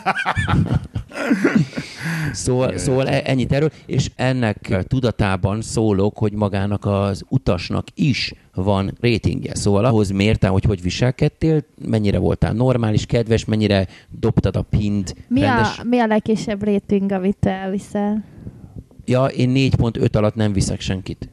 Szóval, szóval e- ennyit erről, és ennek tudatában szólok, hogy magának az utasnak is van rétingje. Szóval ahhoz mértem, hogy hogy viselkedtél, mennyire voltál normális, kedves, mennyire dobtad a pint, Mi rendes. a, mi a legkisebb rating, amit elviszel? Ja, én 4.5 alatt nem viszek senkit.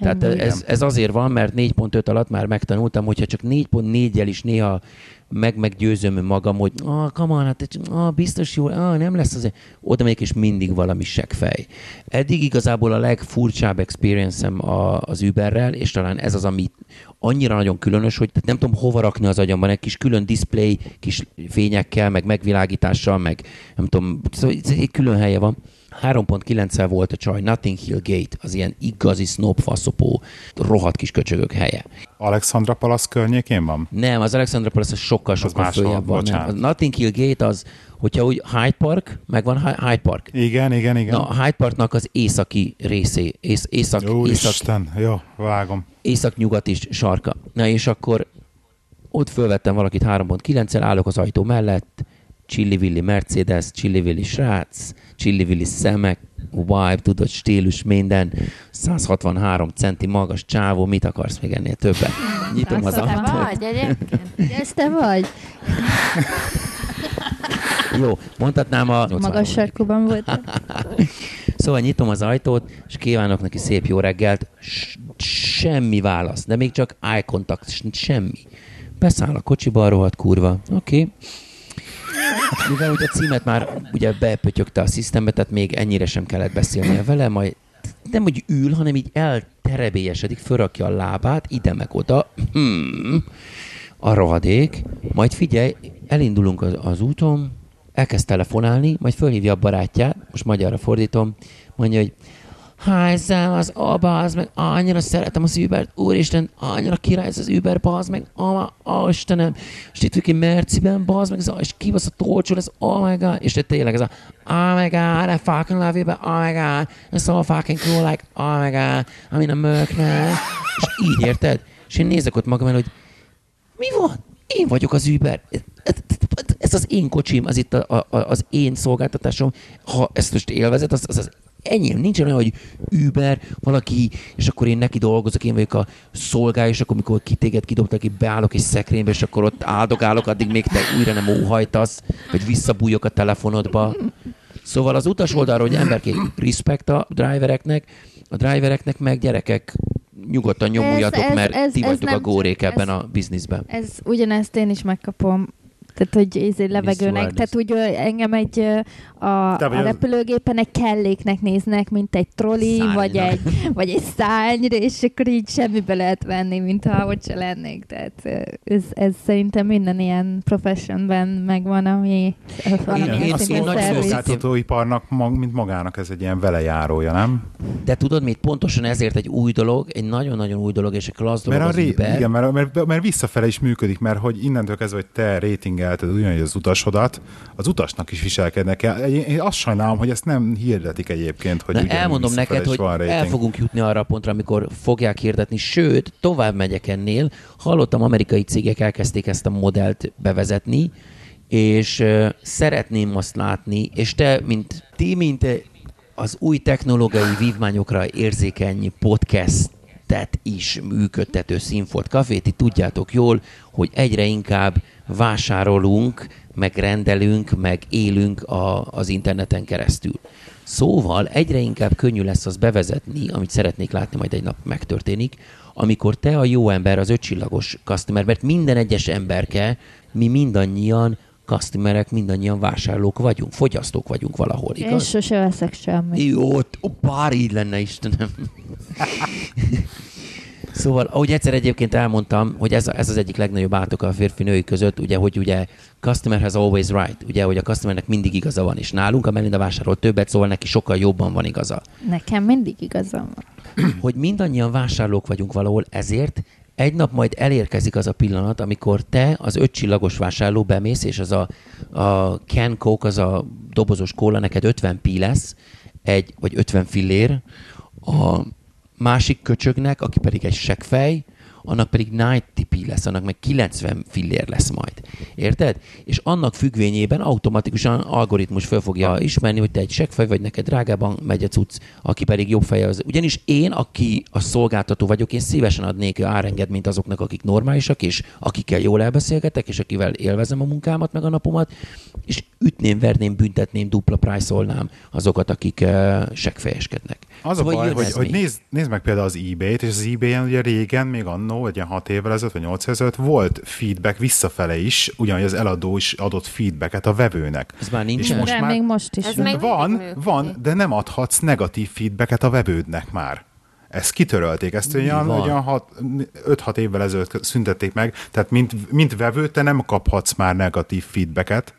Tehát ez, ez azért van, mert 4.5 alatt már megtanultam, hogyha csak 4.4-jel is néha meg meggyőzöm magam, hogy ah, come on, hát ah, biztos jó, ah, nem lesz az. Oda megyek, és mindig valami seggfej. Eddig igazából a legfurcsább experience-em a, az Uberrel, és talán ez az, ami annyira nagyon különös, hogy nem tudom hova rakni az agyamban, egy kis külön display, kis fényekkel, meg megvilágítással, meg nem tudom, szóval egy külön helye van. 3.9-el volt a csaj, Notting Hill Gate, az ilyen igazi snob faszopó, rohadt kis köcsögök helye. Alexandra Palace környékén van? Nem, az Alexandra Palace az sokkal-sokkal máshol, följebb van. Nem. A Notting Hill Gate az, hogyha úgy Hyde Park, megvan Hy- Hyde Park. Igen, igen, igen. Na, Hyde Parknak az északi részé, ész, észak, észak, Úristen, jó, vágom. észak-nyugat is sarka. Na és akkor ott fölvettem valakit 3.9-el, állok az ajtó mellett, csillivilli Mercedes, csillivilli srác, csillivilli szemek, vibe, tudod, stílus, minden, 163 centi magas csávó, mit akarsz még ennél többet? Nyitom az ajtót. vagy egyébként? Ez te vagy? (laughs) Jó, mondhatnám a... 83. Magas sarkúban volt. (laughs) Szóval nyitom az ajtót, és kívánok neki szép jó reggelt. Semmi válasz, de még csak eye contact, semmi. Beszáll a kocsiba, rohadt kurva. Oké. Okay. Mivel ugye a címet már ugye bepötyögte a szisztembe, tehát még ennyire sem kellett beszélnie vele, majd nem, hogy ül, hanem így elterebélyesedik, fölrakja a lábát, ide meg oda. Hmm. A rohadék. Majd figyelj, elindulunk az, az úton, elkezd telefonálni, majd fölhívja a barátját, most magyarra fordítom, mondja, hogy Hájzám, az aba, az meg annyira szeretem az Ubert, úristen, annyira király ez az Uber, bazd meg, ama, oh, Istenem, és itt egy Merciben, bazd meg, ez a, és kibasz a tolcsó, ez oh my god, és te tényleg ez a oh my god, I fucking love you, but oh my god, it's so fucking cool, like, oh my god, I'm in a mörknál, és így érted? És én nézek ott magam el, hogy mi van? Én vagyok az Uber. Ez az én kocsim, az itt a, a, az én szolgáltatásom. Ha ezt most élvezet, az, az, az enyém. Nincs olyan, hogy Uber, valaki, és akkor én neki dolgozok, én vagyok a szolgálja, és akkor mikor kitéged kidobtak, ki beállok egy szekrénybe, és akkor ott áldogálok, addig még te újra nem óhajtasz, vagy visszabújok a telefonodba. Szóval az utas oldalról, hogy emberkék respekt a drivereknek, a drivereknek meg gyerekek, nyugodtan nyomuljatok, ez- mert ez- ti ez vagytok a nem csak- górék ebben ez- a bizniszben. Ez ugyanezt én is megkapom. Tehát, hogy ez egy levegőnek, tehát ö, engem egy a, vagy a repülőgépen egy kelléknek néznek, mint egy troli, Szárnynak. vagy egy, vagy egy szárnyra, és akkor így semmibe lehet venni, mint ha ott se lennék. Tehát ez, ez szerintem minden ilyen professionben megvan, ami ö, én- én szinten nagy szolgáltatóiparnak, mag- mint magának ez egy ilyen velejárója, nem? De tudod mit? Pontosan ezért egy új dolog, egy nagyon-nagyon új dolog, és egy klassz dolog Mert, a ré... Uber. igen, mert, mert, mert, visszafele is működik, mert hogy innentől kezdve, hogy te ratingelted ugyanúgy az utasodat, az utasnak is viselkednek kell. Én én azt sajnálom, hogy ezt nem hirdetik egyébként, hogy Na, ugyanúgy elmondom neked, hogy van rating. el fogunk jutni arra a pontra, amikor fogják hirdetni, sőt, tovább megyek ennél. Hallottam, amerikai cégek elkezdték ezt a modellt bevezetni, és uh, szeretném azt látni, és te, mint ti, mint az új technológiai vívmányokra érzékeny podcastet is működtető Színfolt Café, ti tudjátok jól, hogy egyre inkább vásárolunk, meg rendelünk, meg élünk a, az interneten keresztül. Szóval egyre inkább könnyű lesz az bevezetni, amit szeretnék látni, majd egy nap megtörténik, amikor te a jó ember, az ötcsillagos customer, mert minden egyes emberke, mi mindannyian customerek, mindannyian vásárlók vagyunk, fogyasztók vagyunk valahol, Én igaz? sose veszek semmit. Jó, bár így lenne, Istenem. (laughs) Szóval, ahogy egyszer egyébként elmondtam, hogy ez, ez az egyik legnagyobb átok a férfi-női között, ugye, hogy ugye customer has always right, ugye, hogy a customernek mindig igaza van, és nálunk a Melinda vásárol többet, szóval neki sokkal jobban van igaza. Nekem mindig igazam van. (clears throat) Hogy mindannyian vásárlók vagyunk valahol, ezért egy nap majd elérkezik az a pillanat, amikor te, az ötcsillagos vásárló bemész, és az a, a Can Coke, az a dobozos kóla neked 50 pi lesz, egy, vagy 50 fillér, a másik köcsögnek, aki pedig egy seggfej, annak pedig 90 pi lesz, annak meg 90 fillér lesz majd. Érted? És annak függvényében automatikusan algoritmus föl fogja ismerni, hogy te egy seggfej vagy, neked drágában megy a cucc, aki pedig jobb feje az. Ugyanis én, aki a szolgáltató vagyok, én szívesen adnék árengedményt azoknak, akik normálisak, és akikkel jól elbeszélgetek, és akivel élvezem a munkámat, meg a napomat, és ütném, verném, büntetném, dupla price azokat, akik uh, seggfejeskednek. Az Szóval a baj, jön hogy, hogy nézd, nézd meg például az eBay-t, és az eBay-en ugye régen, még annó, egy ilyen 6 évvel ezelőtt, vagy 8 évvel ezelőtt volt feedback visszafele is, ugyanúgy az eladó is adott feedbacket a vevőnek. Ez már És nincsen? most De már még most is Ez van. még van, mindig működik. van, de nem adhatsz negatív feedbacket a vevődnek már. Ezt kitörölték, ezt olyan, olyan hat- 5-6 évvel ezelőtt szüntették meg, tehát mint, mint vevő te nem kaphatsz már negatív feedbacket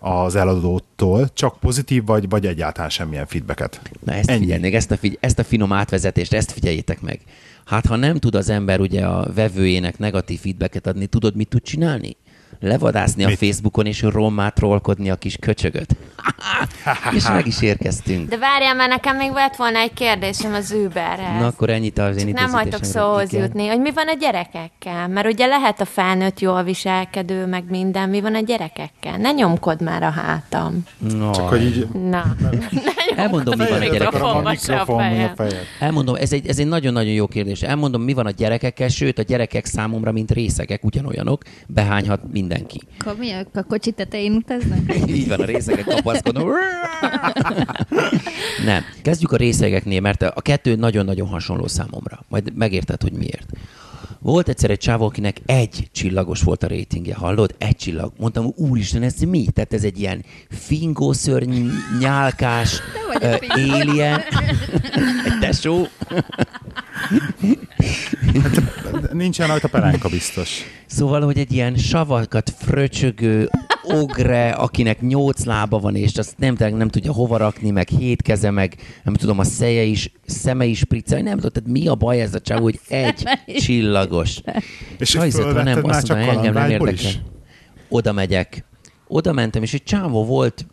az eladótól, csak pozitív vagy, vagy egyáltalán semmilyen feedbacket. Na ezt Ennyi. figyelnék, ezt a, figy- ezt a finom átvezetést, ezt figyeljétek meg. Hát ha nem tud az ember ugye a vevőjének negatív feedbacket adni, tudod, mit tud csinálni? Levadászni a Mit? Facebookon és rommát trollkodni a kis köcsögöt. (laughs) és meg is érkeztünk. De várjál, mert nekem még lett volna egy kérdésem az Uberhez. Na akkor ennyit az én nem hagytok szóhoz Igen. jutni, hogy mi van a gyerekekkel, mert ugye lehet a felnőtt jól viselkedő, meg minden, mi van a gyerekekkel? Ne nyomkod már a hátam. No, Csak hogy így Na, Elmondom, mi van a gyerekekkel. a a a. Elmondom, ez egy, ez egy nagyon-nagyon jó kérdés. Elmondom, mi van a gyerekekkel, sőt, a gyerekek számomra, mint részegek, ugyanolyanok, behányhat mindenki. A a kocsi tetején utaznak? (laughs) Így van, a részegek kapaszkodnak. (laughs) Nem. Kezdjük a részegeknél, mert a kettő nagyon-nagyon hasonló számomra. Majd megérted, hogy miért. Volt egyszer egy csávó, akinek egy csillagos volt a rétingje, hallod? Egy csillag. Mondtam, úristen, ez mi? Tehát ez egy ilyen fingószörny, nyálkás, uh, alien, egy tesó. Nincsen rajta pelánka biztos. Szóval, hogy egy ilyen savakat fröcsögő ogre, akinek nyolc lába van, és azt nem, nem tudja hova rakni, meg hét keze, meg nem tudom, a szeje is, szeme is priccel, nem tudom, tehát mi a baj ez a csávó, hogy egy csillagos. És fölvetted nem, már azt mondta, engem nem érdekel. Oda megyek. Oda mentem, és egy csávó volt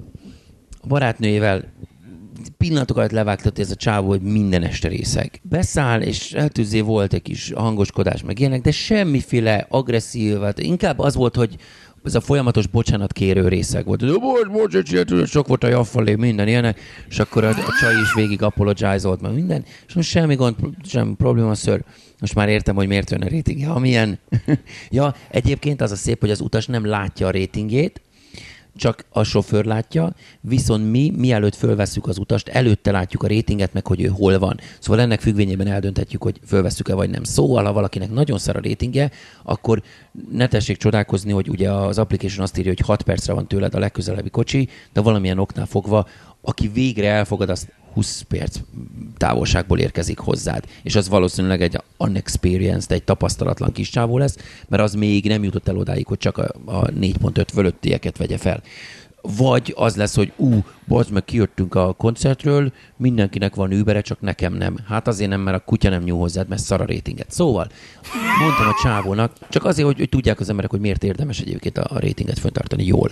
a barátnőjével pillanatok alatt levágtott ez a csávó, hogy minden este részeg. Beszáll, és eltűzé volt egy kis hangoskodás, meg ilyenek, de semmiféle agresszív, hát inkább az volt, hogy ez a folyamatos bocsánat kérő részeg volt. Bocs, bocs, bocs, sok volt a jaffalé, minden ilyenek, és akkor a, a csaj is végig apologizolt, meg minden, és most semmi gond, semmi probléma, ször. Most már értem, hogy miért jön a ratingje, amilyen. (laughs) ja, egyébként az a szép, hogy az utas nem látja a ratingjét, csak a sofőr látja, viszont mi, mielőtt fölvesszük az utast, előtte látjuk a rétinget, meg hogy ő hol van. Szóval ennek függvényében eldönthetjük, hogy fölvesszük-e vagy nem. Szóval, ha valakinek nagyon szar a rétingje, akkor ne tessék csodálkozni, hogy ugye az application azt írja, hogy 6 percre van tőled a legközelebbi kocsi, de valamilyen oknál fogva, aki végre elfogad, azt 20 perc távolságból érkezik hozzád. És az valószínűleg egy unexperienced, egy tapasztalatlan kis csávó lesz, mert az még nem jutott el odáig, hogy csak a, a 4.5 fölöttieket vegye fel. Vagy az lesz, hogy ú, bazd meg, kijöttünk a koncertről, mindenkinek van Ubere, csak nekem nem. Hát azért nem, mert a kutya nem nyúl hozzád, mert szar a rétinget. Szóval, mondtam a csávónak, csak azért, hogy, hogy tudják az emberek, hogy miért érdemes egyébként a, a rétinget föntartani jól.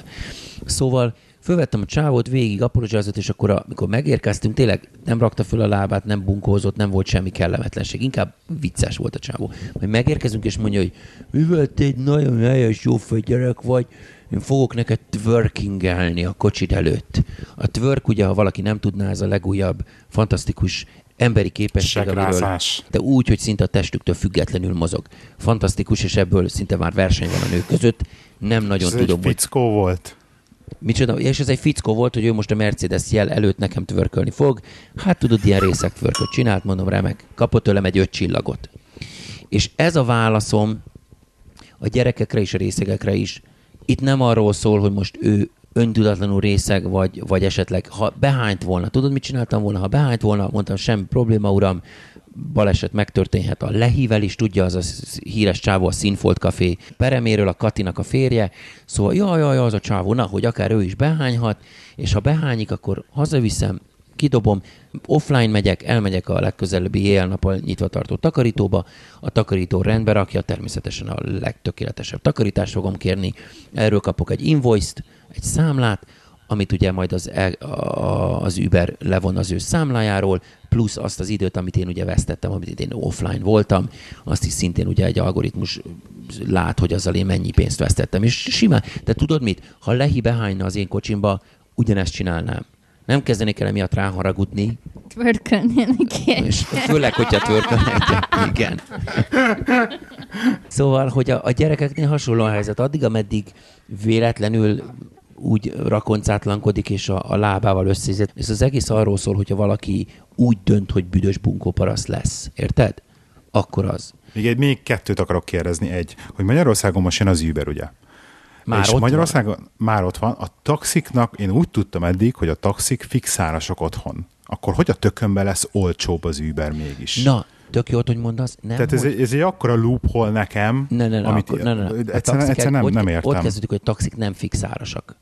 Szóval fölvettem a csávót, végig apologizázott, és akkor, amikor megérkeztünk, tényleg nem rakta föl a lábát, nem bunkózott, nem volt semmi kellemetlenség. Inkább vicces volt a csávó. Majd megérkezünk, és mondja, hogy mivel te egy nagyon helyes, jó gyerek vagy, én fogok neked twerkingelni a kocsid előtt. A twerk, ugye, ha valaki nem tudná, ez a legújabb, fantasztikus emberi képesség, amiről, de úgy, hogy szinte a testüktől függetlenül mozog. Fantasztikus, és ebből szinte már verseny van a nők között. Nem nagyon Ez tudom, egy hogy volt. Micsoda? És ez egy fickó volt, hogy ő most a Mercedes jel előtt nekem tvörkölni fog. Hát tudod, ilyen részek tvörköt csinált, mondom, remek. Kapott tőlem egy öt csillagot. És ez a válaszom a gyerekekre és a részegekre is. Itt nem arról szól, hogy most ő öntudatlanul részeg, vagy, vagy esetleg, ha behányt volna, tudod, mit csináltam volna? Ha behányt volna, mondtam, semmi probléma, uram, baleset megtörténhet. A lehível is tudja, az a híres csávó a Színfolt Café pereméről, a Katinak a férje. Szóval, jaj, jaj, az a csávó, na, hogy akár ő is behányhat, és ha behányik, akkor hazaviszem, kidobom, offline megyek, elmegyek a legközelebbi éjjel-nappal nyitva tartó takarítóba, a takarító rendbe rakja, természetesen a legtökéletesebb takarítást fogom kérni, erről kapok egy invoice-t, egy számlát, amit ugye majd az, az Uber levon az ő számlájáról, plusz azt az időt, amit én ugye vesztettem, amit én offline voltam, azt is szintén ugye egy algoritmus lát, hogy azzal én mennyi pénzt vesztettem. És simán, de tudod mit? Ha Lehi behányna az én kocsimba, ugyanezt csinálnám. Nem kezdenék el emiatt ráharagudni, Tvörkölnének ilyen. és főleg, hogyha törkölnek, igen. Szóval, hogy a, a gyerekeknél hasonló a helyzet. Addig, ameddig véletlenül úgy rakoncátlankodik, és a, a lábával összezet. Ez az egész arról szól, hogyha valaki úgy dönt, hogy büdös bunkóparasz lesz. Érted? Akkor az. Még, egy, még kettőt akarok kérdezni. Egy, hogy Magyarországon most jön az Uber, ugye? Már és ott Magyarországon van. már ott van. A taxiknak, én úgy tudtam eddig, hogy a taxik fixárasok otthon. Akkor hogy a tökönbe lesz olcsóbb az Uber mégis? Na, tök jót, hogy mondasz. Nem Tehát ez, hogy- egy, ez egy akkora loophole nekem, Ne, ne, ne, amit akkor, ne, ne, ne. Egyszerűen, taxik- egyszerűen nem, ott, nem Ott értem. kezdődik, hogy taxik nem fixárasak.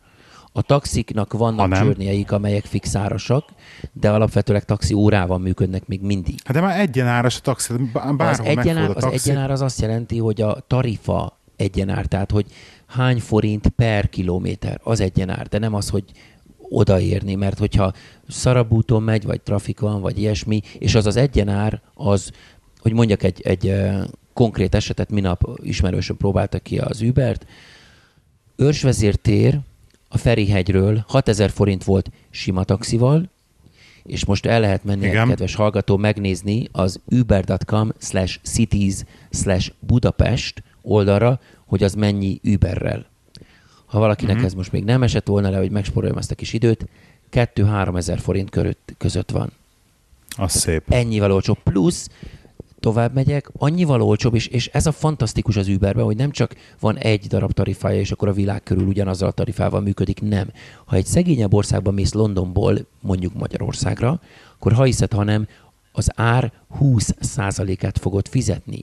A taxiknak vannak csörnyeik, amelyek fixárasak, de alapvetőleg taxi órával működnek még mindig. Hát de már egyenáras a taxi, Az bárhol egyenár, megfogod a az taxi. egyenár az azt jelenti, hogy a tarifa egyenár, tehát hogy hány forint per kilométer, az egyenár, de nem az, hogy odaérni, mert hogyha szarabúton megy, vagy trafik van, vagy ilyesmi, és az az egyenár, az, hogy mondjak egy, egy konkrét esetet, minap ismerősöm próbálta ki az Ubert, Őrsvezértér a Ferihegyről 6000 forint volt sima taxival, és most el lehet menni, Igen. kedves hallgató, megnézni az uber.com slash cities slash Budapest oldalra, hogy az mennyi Uberrel. Ha valakinek Mhm. ez most még nem esett volna le, hogy megspóroljam ezt a kis időt, 2-3 ezer forint körött, között van. Az szép. Ennyivel olcsóbb. Plusz tovább megyek, annyival olcsóbb, és, és ez a fantasztikus az Uberben, hogy nem csak van egy darab tarifája, és akkor a világ körül ugyanazzal a tarifával működik, nem. Ha egy szegényebb országban mész Londonból, mondjuk Magyarországra, akkor ha hiszed, hanem az ár 20%-át fogod fizetni.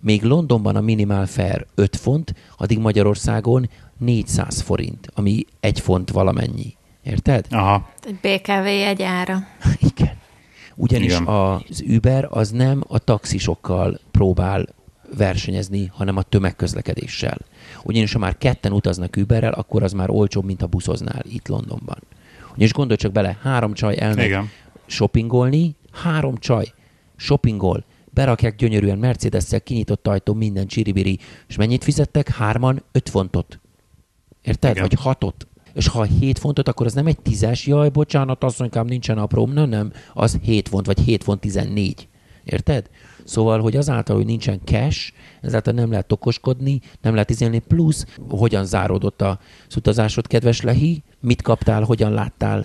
Még Londonban a minimál fare 5 font, addig Magyarországon 400 forint, ami egy font valamennyi. Érted? Aha. Egy BKV jegyára. (laughs) Igen. Ugyanis Igen. az Uber az nem a taxisokkal próbál versenyezni, hanem a tömegközlekedéssel. Ugyanis ha már ketten utaznak Uberrel, akkor az már olcsóbb, mint a buszoznál itt Londonban. Ugyanis gondolj csak bele, három csaj elmegy Igen. shoppingolni, három csaj shoppingol, berakják gyönyörűen Mercedes-szel, kinyitott ajtó, minden csiribiri, és mennyit fizettek? Hárman öt fontot. Érted? Igen. Vagy hatot. És ha 7 fontot, akkor az nem egy tízes, jaj, bocsánat, asszonykám, nincsen apróm, nem, nem, az 7 font, vagy 7 font 14. Érted? Szóval, hogy azáltal, hogy nincsen cash, ezáltal nem lehet okoskodni, nem lehet izélni, plusz hogyan záródott az utazásod, kedves Lehi? Mit kaptál, hogyan láttál?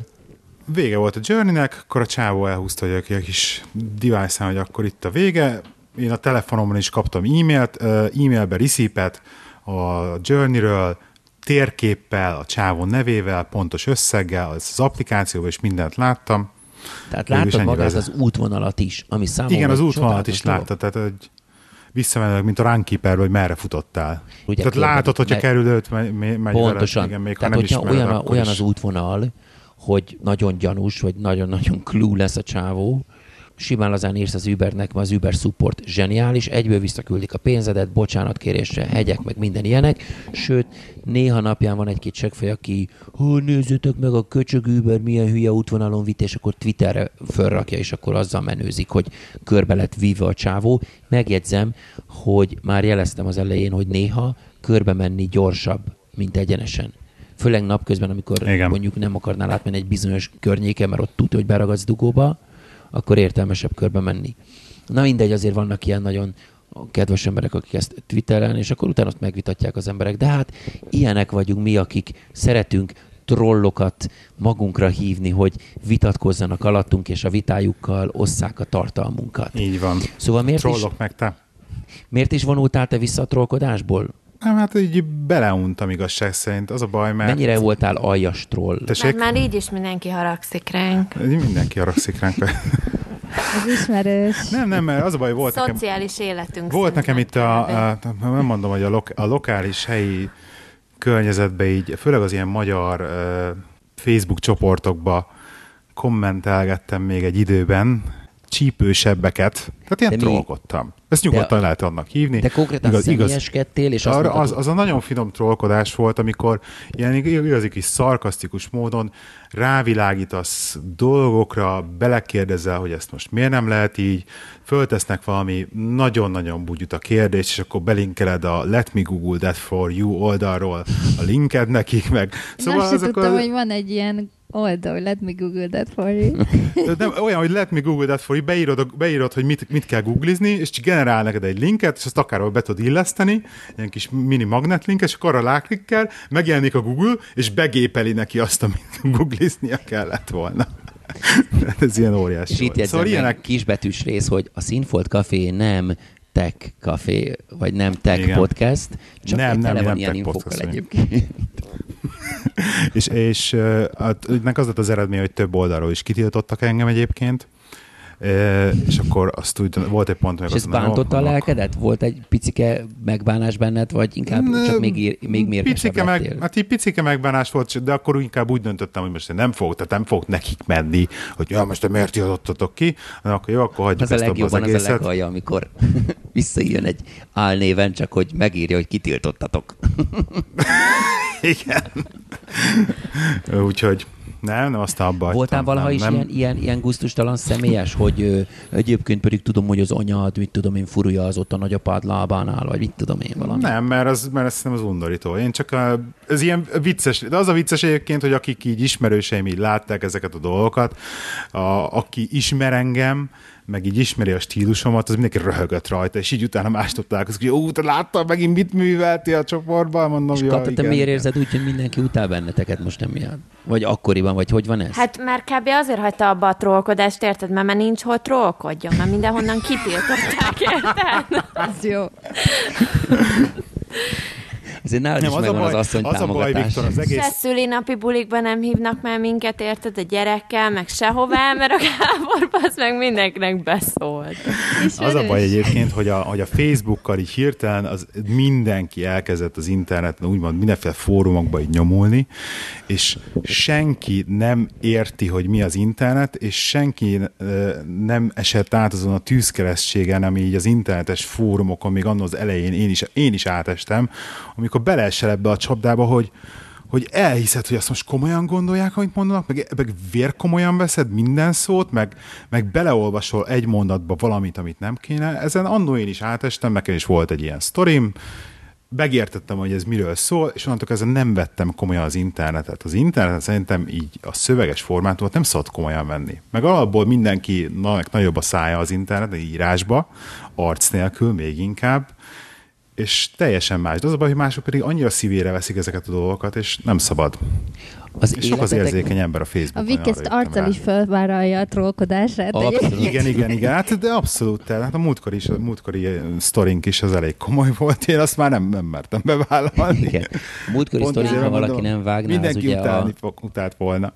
Vége volt a journey-nek, akkor a csávó elhúzta, hogy egy kis device hogy akkor itt a vége. Én a telefonomon is kaptam e-mailt, e-mailbe receipt a journey-ről, térképpel, a csávó nevével, pontos összeggel, az, az applikációban is mindent láttam. Tehát láttad magát vezet. az útvonalat is, ami számomra Igen, az útvonalat is láttad, tehát hogy visszamenőleg, mint a runkeeperben, hogy merre futottál. Ugye tehát körbe- látod, hogyha meg- kerül őt, megy, Pontosan. veled, igen, még Tehát, ha nem ismered, olyan, a- olyan is. az útvonal, hogy nagyon gyanús, vagy nagyon-nagyon clue lesz a csávó, simán lazán írsz az Ubernek, mert az Uber support zseniális, egyből visszaküldik a pénzedet, bocsánatkérésre, hegyek, meg minden ilyenek, sőt, néha napján van egy-két seggfej, aki, hú, nézzétek meg a köcsög Uber, milyen hülye útvonalon vitt, és akkor Twitterre fölrakja, és akkor azzal menőzik, hogy körbe lett víve a csávó. Megjegyzem, hogy már jeleztem az elején, hogy néha körbe menni gyorsabb, mint egyenesen. Főleg napközben, amikor Igen. mondjuk nem akarnál átmenni egy bizonyos környéken, mert ott tudja, hogy beragadsz dugóba, akkor értelmesebb körbe menni. Na mindegy, azért vannak ilyen nagyon kedves emberek, akik ezt Twitteren, és akkor utána azt megvitatják az emberek. De hát ilyenek vagyunk mi, akik szeretünk trollokat magunkra hívni, hogy vitatkozzanak alattunk, és a vitájukkal osszák a tartalmunkat. Így van. Szóval miért is, Trollok meg te. miért is vonultál te vissza a trollkodásból? Nem, hát így beleuntam igazság szerint. Az a baj, mert... Mennyire voltál aljas troll? Tessék, Mert már így is mindenki haragszik ránk. mindenki haragszik ránk. (laughs) Ez ismerős. nem, nem, mert az a baj, volt nekem, Szociális életünk volt nekem itt a, a, nem mondom, hogy a, lok, a lokális helyi környezetben így, főleg az ilyen magyar uh, Facebook csoportokba kommentelgettem még egy időben csípősebbeket, tehát ilyen De mi- trollkodtam. Ezt nyugodtan De- lehet annak hívni. Te konkrétan igaz, személyeskedtél, és azt arra, mondtad, az, az a nagyon finom trollkodás volt, amikor ilyen ig- igazi kis szarkasztikus módon rávilágítasz dolgokra, belekérdezel, hogy ezt most miért nem lehet így, föltesznek valami nagyon-nagyon bugyuta kérdést, és akkor belinkeled a Let me Google that for you oldalról a linked nekik, meg Szóval Én azt sem azok tudtam, a- hogy van egy ilyen oldal, let me google that for you. (laughs) nem, olyan, hogy let me Google that for you, beírod, beírod hogy mit, mit kell googlizni, és csak generál neked egy linket, és azt akár be tudod illeszteni, ilyen kis mini magnetlinket, és akkor arra ráklikkel, megjelenik a Google, és begépeli neki azt, amit googliznia kellett volna. (laughs) Hát Ez ilyen óriási és itt jegyzem Szóval ilyenek, kisbetűs rész, hogy a Színfolt Café nem tech café, vagy nem tech Igen. podcast, csak Nem, nem, van nem ilyen podcast, egyébként. (laughs) és, és ennek az lett az eredmény, hogy több oldalról is kitiltottak engem egyébként, és akkor azt úgy, volt egy pont, És hogy ez bántotta a lelkedet? Volt egy picike megbánás benned, vagy inkább csak még, még mérgesebb picike meg, hát így picike megbánás volt, de akkor inkább úgy döntöttem, hogy most én nem fogok, tehát nem fogok nekik menni, hogy ja, most te miért tiltottatok ki, hanem akkor jó, akkor hagyjuk Az a ezt abba az legjobban az a egészet. legalja, amikor (laughs) visszajön egy álnéven, csak hogy megírja, hogy kitiltottatok. (laughs) Igen. Úgyhogy nem, nem, aztán abba Voltál valaha nem, is nem. ilyen, ilyen, ilyen gusztustalan személyes, hogy ö, egyébként pedig tudom, hogy az anyád, mit tudom én, furulja az ott a nagyapád lábánál, vagy mit tudom én valami. Nem, mert az, mert ez nem az undorító. Én csak a, ez ilyen vicces, de az a vicces egyébként, hogy akik így ismerőseim így látták ezeket a dolgokat, a, aki ismer engem, meg így ismeri a stílusomat, az mindenki röhögött rajta, és így utána más találkozik, hogy ó, te láttad megint mit művelti a csoportban? Mondom, És ja, Kata, te miért érzed úgy, hogy mindenki utál benneteket most nem miatt? Vagy akkoriban, vagy hogy van ez? Hát már kb. azért hagyta abba a trollkodást, érted? Mert már nincs hol trollkodjon, mert mindenhonnan kitiltották, érted? (laughs) Az jó. (laughs) Ezért nálad is Nem, az a megvan baj, az asszony az a baj, támogatás. Viktor, az Se egész, szülinapi bulikban nem hívnak már minket, érted? A gyerekkel, meg sehová, mert a Gábor az meg mindenkinek beszólt. Az a baj egyébként, hogy a, hogy a Facebookkal így hirtelen az mindenki elkezdett az interneten úgymond mindenféle fórumokba így nyomulni, és senki nem érti, hogy mi az internet, és senki ö, nem esett át azon a tűzkeresztségen, ami így az internetes fórumokon még annól az elején én is, én is átestem, amikor beleesel ebbe a csapdába, hogy hogy elhiszed, hogy azt most komolyan gondolják, amit mondanak, meg, meg vérkomolyan veszed minden szót, meg, meg beleolvasol egy mondatba valamit, amit nem kéne. Ezen annó én is átestem, nekem is volt egy ilyen sztorim, megértettem, hogy ez miről szól, és onnantól kezdve nem vettem komolyan az internetet. Az internet szerintem így a szöveges formátumot nem szabad komolyan venni. Meg alapból mindenki na, nagyobb a szája az internet, írásba, arc nélkül még inkább, és teljesen más. De az a baj, hogy mások pedig annyira szívére veszik ezeket a dolgokat, és nem szabad. Az És sok az érzékeny ember a A Facebookon. Vik arra ezt jöttem arccal is felvállalja a trollkodását. Abszolút. Igen, igen, igen. Hát, de abszolút. Tehát a múltkor is, a múltkori eh, sztorink is az elég komoly volt. Én azt már nem, nem mertem bevállalni. Igen. A múltkori Pont sztorin, azért ha valaki mondom, nem vágná, az Mindenki ugye utálni a, fog, utált volna.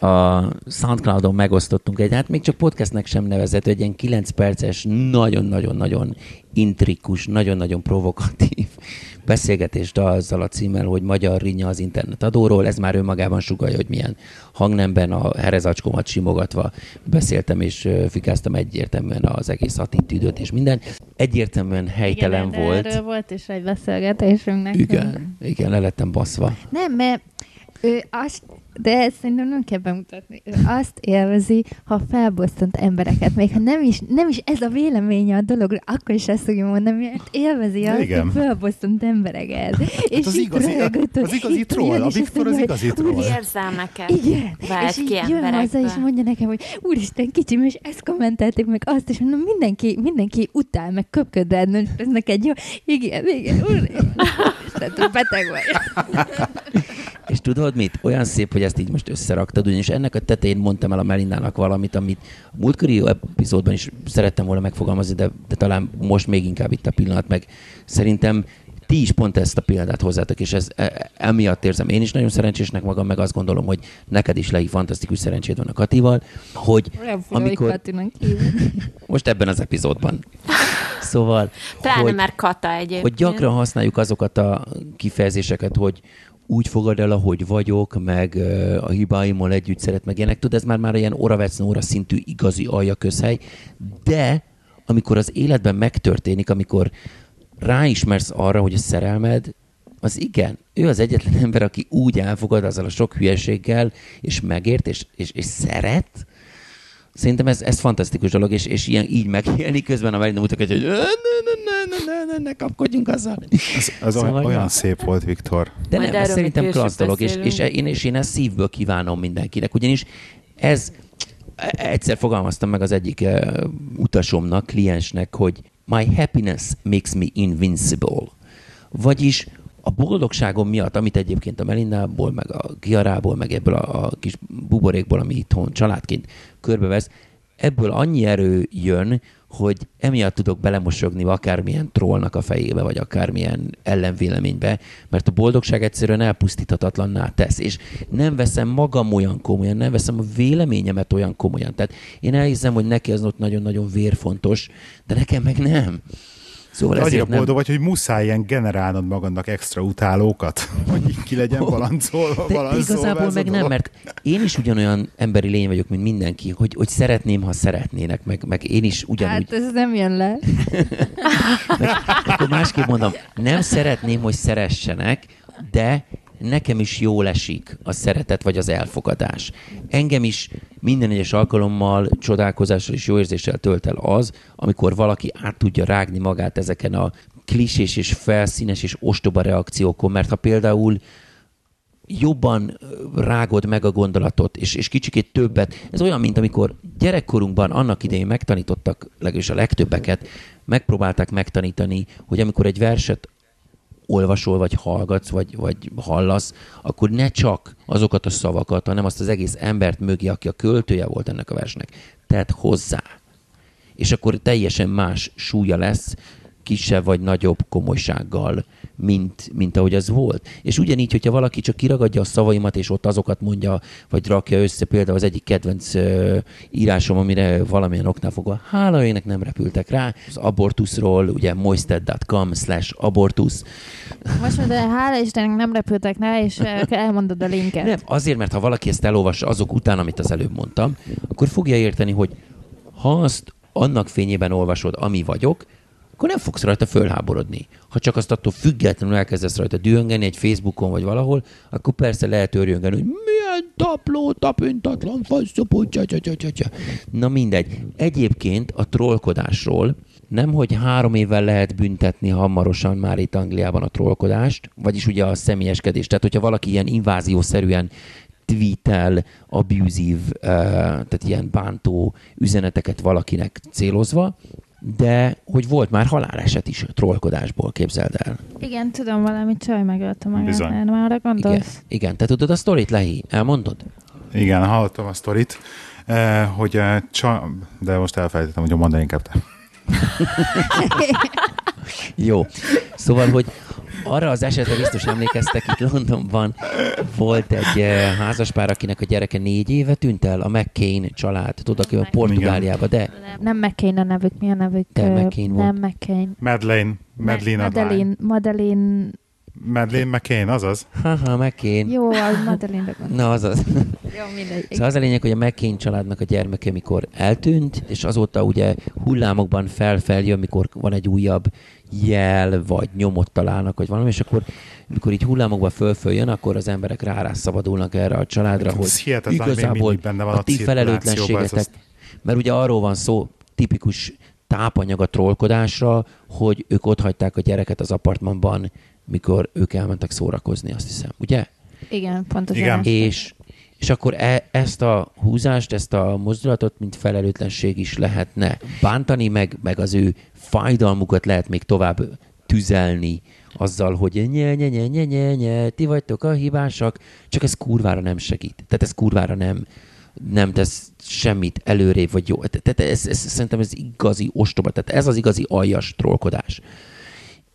A Soundcloudon megosztottunk egy, hát még csak podcastnek sem nevezett, egy ilyen 9 perces, nagyon-nagyon-nagyon intrikus, nagyon-nagyon provokatív (laughs) beszélgetést azzal a címmel, hogy Magyar Rinya az internet adóról. Ez már önmagában sugalja, hogy milyen hangnemben a herezacskomat simogatva beszéltem, és fikáztam egyértelműen az egész attitűdöt és minden. Egyértelműen helytelen Igen, volt. Erről volt is egy beszélgetésünk nekünk. Igen, igen, le lettem baszva. Nem, mert ő azt, de ezt szerintem nem kell bemutatni. Ő azt élvezi, ha felbosszant embereket, még ha nem is, nem is ez a véleménye a dologra, akkor is ezt fogja mondani, mert élvezi azt, Igen. hogy felbosszant embereket. és az itt igazi- röhögött, az igazi itt troll, a Viktor az igazi troll. "Úristen, Érzelmeket igen, és ki így jön haza, és mondja nekem, hogy úristen, kicsim, és ezt kommentelték meg azt, és mondom, mindenki, mindenki utál, meg köpköd rád, ez neked jó. Igen, igen, (laughs) úristen, beteg vagy. És tudod mit? Olyan szép, hogy ezt így most összeraktad, ugyanis ennek a tetején mondtam el a Melindának valamit, amit a múltkori epizódban is szerettem volna megfogalmazni, de, de talán most még inkább itt a pillanat, meg szerintem ti is pont ezt a példát hozzátok, és ez e- emiatt érzem én is nagyon szerencsésnek magam, meg azt gondolom, hogy neked is lei fantasztikus szerencséd van a Katival, hogy Olyan amikor, hogy (laughs) most ebben az epizódban. Szóval, Pláne hogy, már Kata egyébként. hogy gyakran használjuk azokat a kifejezéseket, hogy úgy fogad el, ahogy vagyok, meg a hibáimmal együtt szeret, meg ilyenek. Tudod, ez már már ilyen Oravec Nóra szintű igazi alja közhely, de amikor az életben megtörténik, amikor ráismersz arra, hogy a szerelmed, az igen, ő az egyetlen ember, aki úgy elfogad azzal a sok hülyeséggel, és megért, és, és, és szeret, Szerintem ez, ez fantasztikus dolog, és, és ilyen, így megélni közben a Melina mutatja, hogy ne, ne, ne, ne, ne, ne, ne kapkodjunk azzal. Ez, ez Szóval olyan, ja. szép volt, Viktor. De Majd nem, ez szerintem klassz dolog, és, és, beszélünk. én, és én ezt szívből kívánom mindenkinek, ugyanis ez egyszer fogalmaztam meg az egyik uh, utasomnak, kliensnek, hogy my happiness makes me invincible. Vagyis a boldogságom miatt, amit egyébként a Melindából, meg a Kiarából, meg ebből a, a kis buborékból, ami itthon családként körbevesz, ebből annyi erő jön, hogy emiatt tudok belemosogni akármilyen trollnak a fejébe, vagy akármilyen ellenvéleménybe, mert a boldogság egyszerűen elpusztíthatatlanná tesz, és nem veszem magam olyan komolyan, nem veszem a véleményemet olyan komolyan. Tehát én elhiszem, hogy neki az ott nagyon-nagyon vérfontos, de nekem meg nem. Szóval De annyira nem, boldog vagy, hogy muszáj ilyen generálnod magadnak extra utálókat, (laughs) hogy így ki legyen balancolva, De balancolva igazából meg nem, mert én is ugyanolyan emberi lény vagyok, mint mindenki, hogy, hogy szeretném, ha szeretnének, meg, meg én is ugyanúgy. Hát ez nem jön le. (laughs) Akkor másképp mondom, nem szeretném, hogy szeressenek, de nekem is jól esik a szeretet vagy az elfogadás. Engem is minden egyes alkalommal csodálkozással és jó érzéssel tölt el az, amikor valaki át tudja rágni magát ezeken a klisés és felszínes és ostoba reakciókon, mert ha például jobban rágod meg a gondolatot, és, és kicsikét többet. Ez olyan, mint amikor gyerekkorunkban annak idején megtanítottak, legalábbis a legtöbbeket, megpróbálták megtanítani, hogy amikor egy verset olvasol, vagy hallgatsz, vagy, vagy hallasz, akkor ne csak azokat a szavakat, hanem azt az egész embert mögé, aki a költője volt ennek a versnek, tedd hozzá. És akkor teljesen más súlya lesz, kisebb vagy nagyobb komolysággal, mint, mint ahogy az volt. És ugyanígy, hogyha valaki csak kiragadja a szavaimat, és ott azokat mondja, vagy rakja össze, például az egyik kedvenc uh, írásom, amire valamilyen oknál fogva, hála ének nem repültek rá, az abortuszról, ugye moisted.com slash abortusz, Most mondod, de hála Istennek nem repültek rá, és elmondod a linket. nem, azért, mert ha valaki ezt elolvassa azok után, amit az előbb mondtam, akkor fogja érteni, hogy ha azt annak fényében olvasod, ami vagyok, akkor nem fogsz rajta fölháborodni. Ha csak azt attól függetlenül elkezdesz rajta dühöngeni egy Facebookon vagy valahol, akkor persze lehet örjöngeni, hogy milyen tapló, tapintatlan, faszopó. Na mindegy. Egyébként a trollkodásról nem, hogy három évvel lehet büntetni hamarosan már itt Angliában a trollkodást, vagyis ugye a személyeskedést. Tehát, hogyha valaki ilyen inváziószerűen tweetel abusív, tehát ilyen bántó üzeneteket valakinek célozva, de hogy volt már haláleset is trollkodásból, képzeld el. Igen, tudom, valami csaj megölte magát. Bizony. Erre már arra Igen, gondolsz? igen. Te tudod a sztorit, Lehi? Elmondod? Igen, hallottam a sztorit, eh, hogy eh, csa... de most elfelejtettem, hogy mondani inkább te. Jó. Szóval, hogy arra az esetre biztos emlékeztek, itt Londonban volt egy eh, házaspár, akinek a gyereke négy éve tűnt el, a McCain család, tudod, aki a Portugáliába, de Nem McCain a nevük, mi a nevük? De McCain volt. Nem McCain. Madeleine, Madeleine, a lány. Madeleine McCain, azaz? haha, McCain. jó, a Madeline-re gondolom. Na, azaz. Jó, mindegy. Szóval az a lényeg, hogy a McCain családnak a gyermeke, mikor eltűnt, és azóta ugye hullámokban felfeljön, mikor van egy újabb jel, vagy nyomot találnak, vagy valami, és akkor mikor így hullámokban fölföljön, akkor az emberek rá szabadulnak erre a családra, Hát hogy igazából mindig benne van a a ti felelőtlenségetek, azt- mert ugye arról van szó, tipikus tápanyag a trollkodásra, hogy ők ott hagyták a gyereket az apartmanban, mikor ők elmentek szórakozni, azt hiszem, ugye? Igen, pontosan. Igen. És, és akkor e, ezt a húzást, ezt a mozdulatot, mint felelőtlenség is lehetne bántani, meg, meg az ő fájdalmukat lehet még tovább tüzelni azzal, hogy nye, nye, nye, nye, nye, nye, ti vagytok a hibásak, csak ez kurvára nem segít. Tehát ez kurvára nem, nem tesz semmit előrébb, vagy jó. Tehát ez, ez, szerintem ez igazi ostoba, tehát ez az igazi aljas trollkodás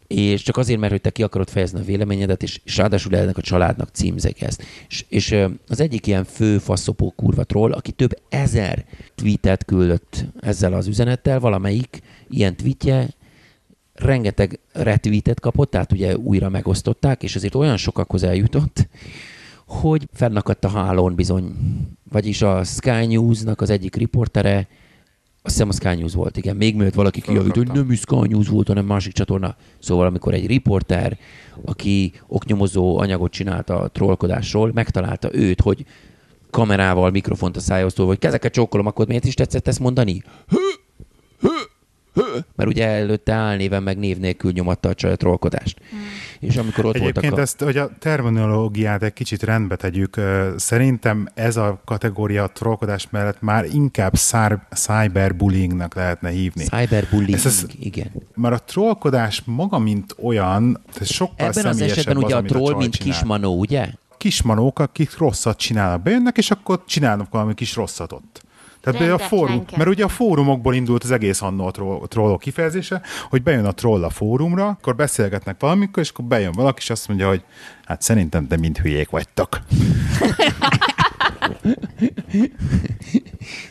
és csak azért, mert hogy te ki akarod fejezni a véleményedet, és, és ráadásul ennek a családnak címzek ezt. És, és az egyik ilyen fő faszopó kurva troll, aki több ezer tweetet küldött ezzel az üzenettel, valamelyik ilyen tweetje rengeteg retweetet kapott, tehát ugye újra megosztották, és azért olyan sokakhoz eljutott, hogy fennakadt a hálón bizony. Vagyis a Sky News-nak az egyik riportere, azt hiszem a Sky News volt, igen. Még mielőtt valaki kijavít, hogy nem is Sky News volt, hanem másik csatorna. Szóval amikor egy riporter, aki oknyomozó anyagot csinált a trollkodásról, megtalálta őt, hogy kamerával, mikrofont a szájához hogy kezeket csókolom, akkor miért is tetszett ezt mondani? Hő, hő. Mert ugye előtte álnéven meg név nélkül nyomatta a csaj a trollkodást. Hmm. És amikor ott Egyébként voltak a... ezt, hogy a terminológiát egy kicsit rendbe tegyük, szerintem ez a kategória a trollkodás mellett már inkább szár, cyberbullyingnak lehetne hívni. Cyberbullying, Ez- ez- igen. Mert a trollkodás maga, mint olyan, ez sokkal Ebben az esetben ugye az, a amit troll, csaj mint csinál. kismanó, ugye? kismanók, akik rosszat csinálnak, bejönnek, és akkor csinálnak valami kis rosszat ott. Tehát a fórum, mert ugye a fórumokból indult az egész annó a troll, trollok kifejezése, hogy bejön a troll a fórumra, akkor beszélgetnek valamikor, és akkor bejön valaki, és azt mondja, hogy hát szerintem te mind hülyék vagytok. (laughs)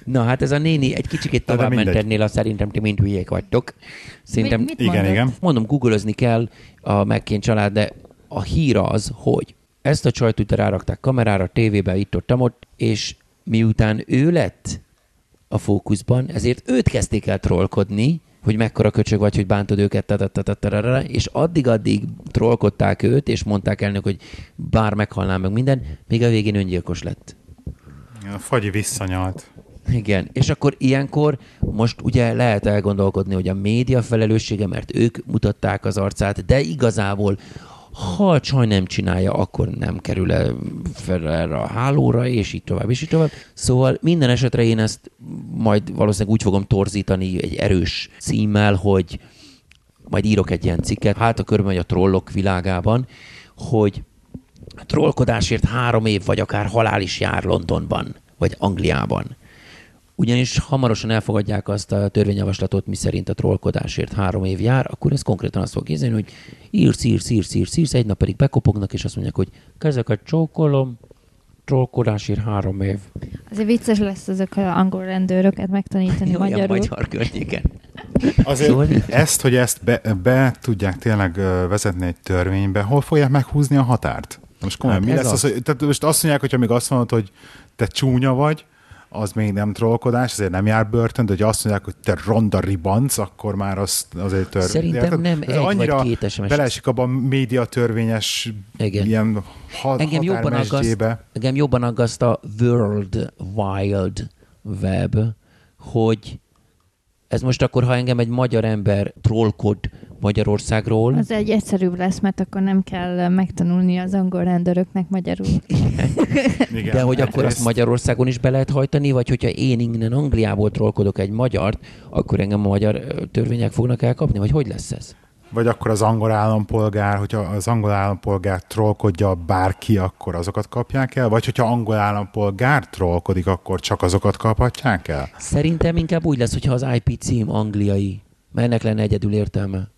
Na hát ez a néni egy kicsikét tovább ment ennél, a szerintem ti mind hülyék vagytok. Szerintem, Mi- mit Igen, igen. mondom, googleozni kell a McCain család, de a hír az, hogy ezt a csajt rárakták kamerára, tévébe, itt ott, ott, és miután ő lett a fókuszban, ezért őt kezdték el trollkodni, hogy mekkora köcsög vagy, hogy bántod őket, és addig-addig trollkodták őt, és mondták elnök, hogy bár meghalnám meg minden, még a végén öngyilkos lett. A fagyi visszanyalt. Igen, és akkor ilyenkor most ugye lehet elgondolkodni, hogy a média felelőssége, mert ők mutatták az arcát, de igazából ha csaj nem csinálja, akkor nem kerül el fel erre a hálóra, és így tovább, és így tovább. Szóval minden esetre én ezt majd valószínűleg úgy fogom torzítani egy erős címmel, hogy majd írok egy ilyen cikket, hát a körben a trollok világában, hogy trollkodásért három év, vagy akár halál is jár Londonban, vagy Angliában. Ugyanis hamarosan elfogadják azt a törvényjavaslatot, mi szerint a trollkodásért három év jár, akkor ez konkrétan azt fog kézdeni, hogy írsz, írsz, írsz, írsz, írsz, egy nap pedig bekopognak, és azt mondják, hogy kezeket csókolom, trollkodásért három év. Azért vicces lesz ezek az angol rendőröket megtanítani Olyan magyarul. magyar környéken. Azért Szóval- ezt, hogy ezt be, be tudják tényleg vezetni egy törvénybe, hol fogják meghúzni a határt? Most komolyan, Hát mi lesz az, az. hogy, tehát most azt mondják, hogy amíg azt mondod, hogy te csúnya vagy, az még nem trollkodás, ezért nem jár börtön, de hogy azt mondják, hogy te ronda ribanc, akkor már az azért törvény. Szerintem Érted? nem Ez egy vagy annyira két SMS. Beleesik abban a média törvényes Igen. ilyen ha, Engem jobban, aggaszt, engem jobban aggaszt a World Wild Web, hogy ez most akkor, ha engem egy magyar ember trollkod Magyarországról, Az egy egyszerűbb lesz, mert akkor nem kell megtanulni az angol rendőröknek magyarul. Igen, de hogy akkor egyrészt. azt Magyarországon is be lehet hajtani, vagy hogyha én innen Angliából trollkodok egy magyart, akkor engem a magyar törvények fognak elkapni, vagy hogy lesz ez? Vagy akkor az angol állampolgár, hogyha az angol állampolgár trollkodja bárki, akkor azokat kapják el? Vagy hogyha angol állampolgár trollkodik, akkor csak azokat kaphatják el? Szerintem inkább úgy lesz, hogyha az IP cím angliai, mert ennek lenne egyedül értelme.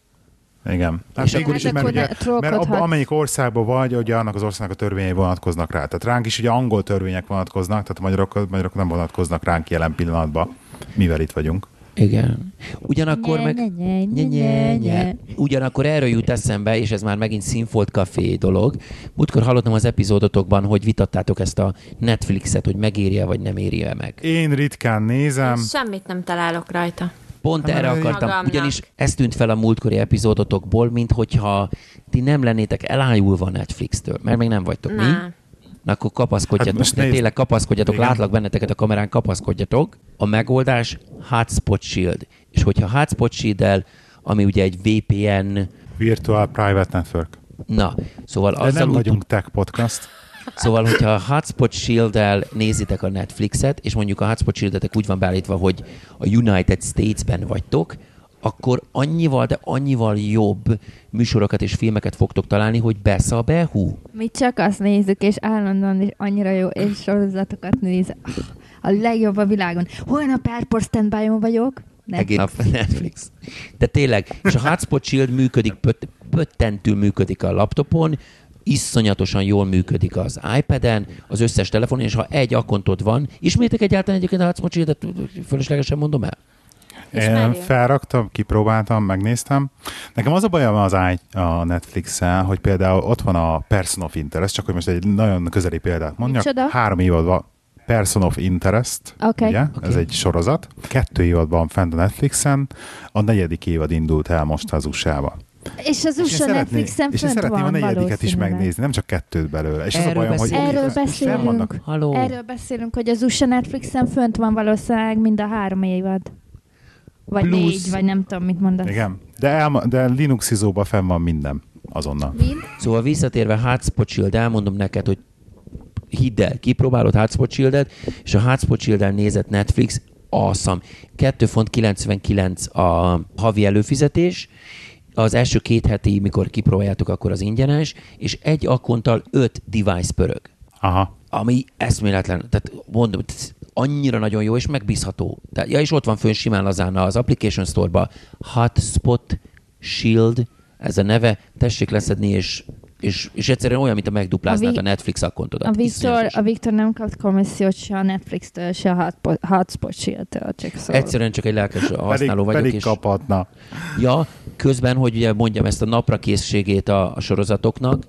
Igen. Hát És akkor- is, mert, ugye, mert abban, amelyik országban vagy, ugye annak az országnak a törvényei vonatkoznak rá. Tehát ránk is ugye angol törvények vonatkoznak, tehát a magyarok, magyarok nem vonatkoznak ránk jelen pillanatban, mivel itt vagyunk. Igen. Ugyanakkor meg... nye, nye, Nye. Ugyanakkor erről jut eszembe, és ez már megint Színfolt Café dolog. Múltkor hallottam az epizódotokban, hogy vitattátok ezt a Netflixet, hogy megéri-e vagy nem éri-e meg. Én ritkán nézem, Semmit nem találok rajta. Pont erre akartam, magamnak. ugyanis ez tűnt fel a múltkori epizódotokból, mint hogyha ti nem lennétek elájulva Netflix-től, mert még nem vagytok, mi? Nem. Na akkor kapaszkodjatok, Hát most de tényleg kapaszkodjatok, Igen. látlak benneteket a kamerán, kapaszkodjatok. A megoldás Hotspot Shield. És hogyha Hotspot shield ami ugye egy VPN, Virtual Private Network. na, szóval De azzal nem úgy vagyunk tech podcast. Szóval, hogyha a Hotspot Shield-el nézitek a Netflixet, és mondjuk a Hotspot Shield-etek úgy van beállítva, hogy a United States-ben vagytok, akkor annyival, de annyival jobb műsorokat és filmeket fogtok találni, hogy besze a behú. Mi csak azt nézzük, és állandóan is annyira jó, és sorozatokat néz. A legjobb a világon. Holnap Airport standby vagyok. Ne. Egész nap (laughs) Netflix. De tényleg, és a Hotspot Shield működik, pöt, pöttentül működik a laptopon, iszonyatosan jól működik az iPad-en, az összes telefonon, és ha egy akkontod van, ismétek egyáltalán egyébként a Hotspot Shield-et, fölöslegesen mondom el? Én felraktam, kipróbáltam, megnéztem. Nekem az a bajom az i- a Netflix-el, hogy például ott van a Person of Interest, csak hogy most egy nagyon közeli példát mondjak. Micsoda? Három évadban Person of Interest, Oké. ugye? Oké. Ez egy sorozat. Kettő évadban fent a Netflixen, a negyedik évad indult el most az USA-ba. És az És USA szeretném, Netflixen és fönt szeretném van a negyediket is megnézni, nem csak kettőt belőle. És az a Erről bajom, hogy beszélünk. Erről és fenn beszélünk. vannak. Haló. Erről beszélünk, hogy az USA Netflixen fönt van valószínűleg mind a három évad. Vagy Plusz- négy, vagy nem tudom, mit mondasz. Igen, de, elma, de Linux izóban fenn van minden azonnal. Mind? Szóval visszatérve Hotspot Shield, elmondom neked, hogy hidd el, kipróbálod Hotspot Shield-et, és a Hotspot shield nézett Netflix, awesome. 2 font 99 a havi előfizetés, az első két heti, mikor kipróbáljátok, akkor az ingyenes, és egy akkonttal öt device pörög. Aha. ami eszméletlen, tehát mondom, annyira nagyon jó és megbízható. Tehát, ja, és ott van fönn simán lazán az Application Store-ba Hotspot Shield, ez a neve, tessék leszedni, és, és, és egyszerűen olyan, mint a megdupláznád A a, Vi- a Netflix akkontodat. A Viktor, a Viktor nem kap komissziót se a Netflix-től, se a Hotspot, Shield-től, csak szól. Egyszerűen csak egy lelkes használó pedig, vagyok, pedig és kaphatna. Ja, közben, hogy ugye mondjam ezt a napra készségét a, a sorozatoknak,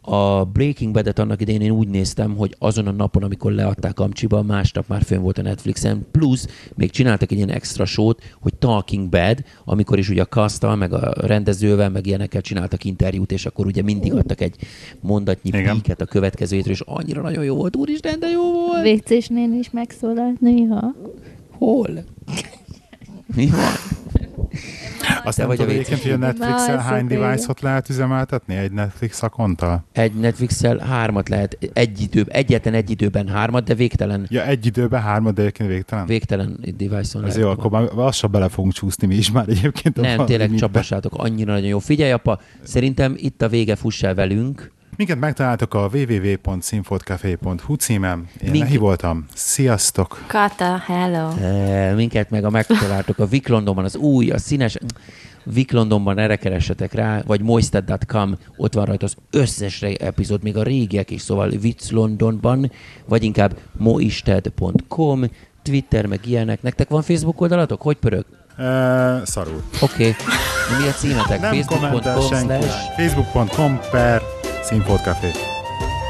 a Breaking Bad-et annak idején én úgy néztem, hogy azon a napon, amikor leadták Amcsiba, másnap már fönn volt a Netflixen, plusz még csináltak egy ilyen extra sót, hogy Talking Bad, amikor is ugye a kasztal, meg a rendezővel, meg ilyenekkel csináltak interjút, és akkor ugye mindig adtak egy mondatnyi Igen. píket a következő hétről, és annyira nagyon jó volt, úristen, de jó volt! Végcés néni is megszólalt néha. Hol? Mi van? Azt nem vagy a tudod egyébként, hogy a Netflixen hány device-ot lehet üzemeltetni egy Netflix akonttal? Egy Netflix-el hármat lehet egy idő, egyetlen egy időben hármat, de végtelen, Ja, egy időben hármat, de egyébként végtelen? végtelen device-on Ez jó, akkor már lassan bele fogunk csúszni mi is már egyébként. Nem, tényleg csapassátok, annyira nagyon jó. Figyelj, apa, szerintem itt a vége, fuss el velünk. Minket megtaláltok a www.színfoltcafé.hu címen. Én Lehi voltam. Sziasztok! Kata, hello. E, minket meg a megtaláltok a Vic Londonban, az új, a színes Vic Londonban erre keressetek rá, vagy moisted.com, ott van rajta az összes epizód, még a régiek is, szóval Vic Londonban, vagy inkább moisted.com, Twitter, meg ilyenek. Nektek van Facebook oldalatok? Hogy pörög? Uh, szarul. Oké. Okay. Mi a címetek? Facebook.com slash Facebook.com per Színfoltcafé.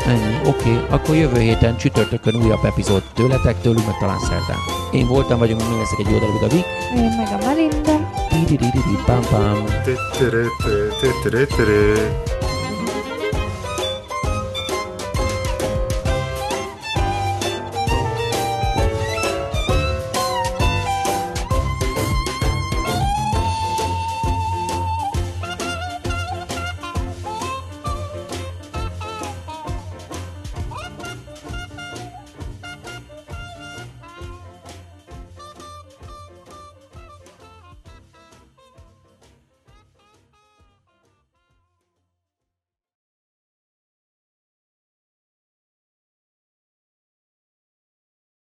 Ennyi, oké. Okay. Akkor jövő héten csütörtökön újabb epizód tőletek, tőlünk, meg talán szerdán. Én voltam, vagyunk, mi leszek egy jó darabig a Vik. Én meg a Marinda. Di-di-di-di-di, pam pam.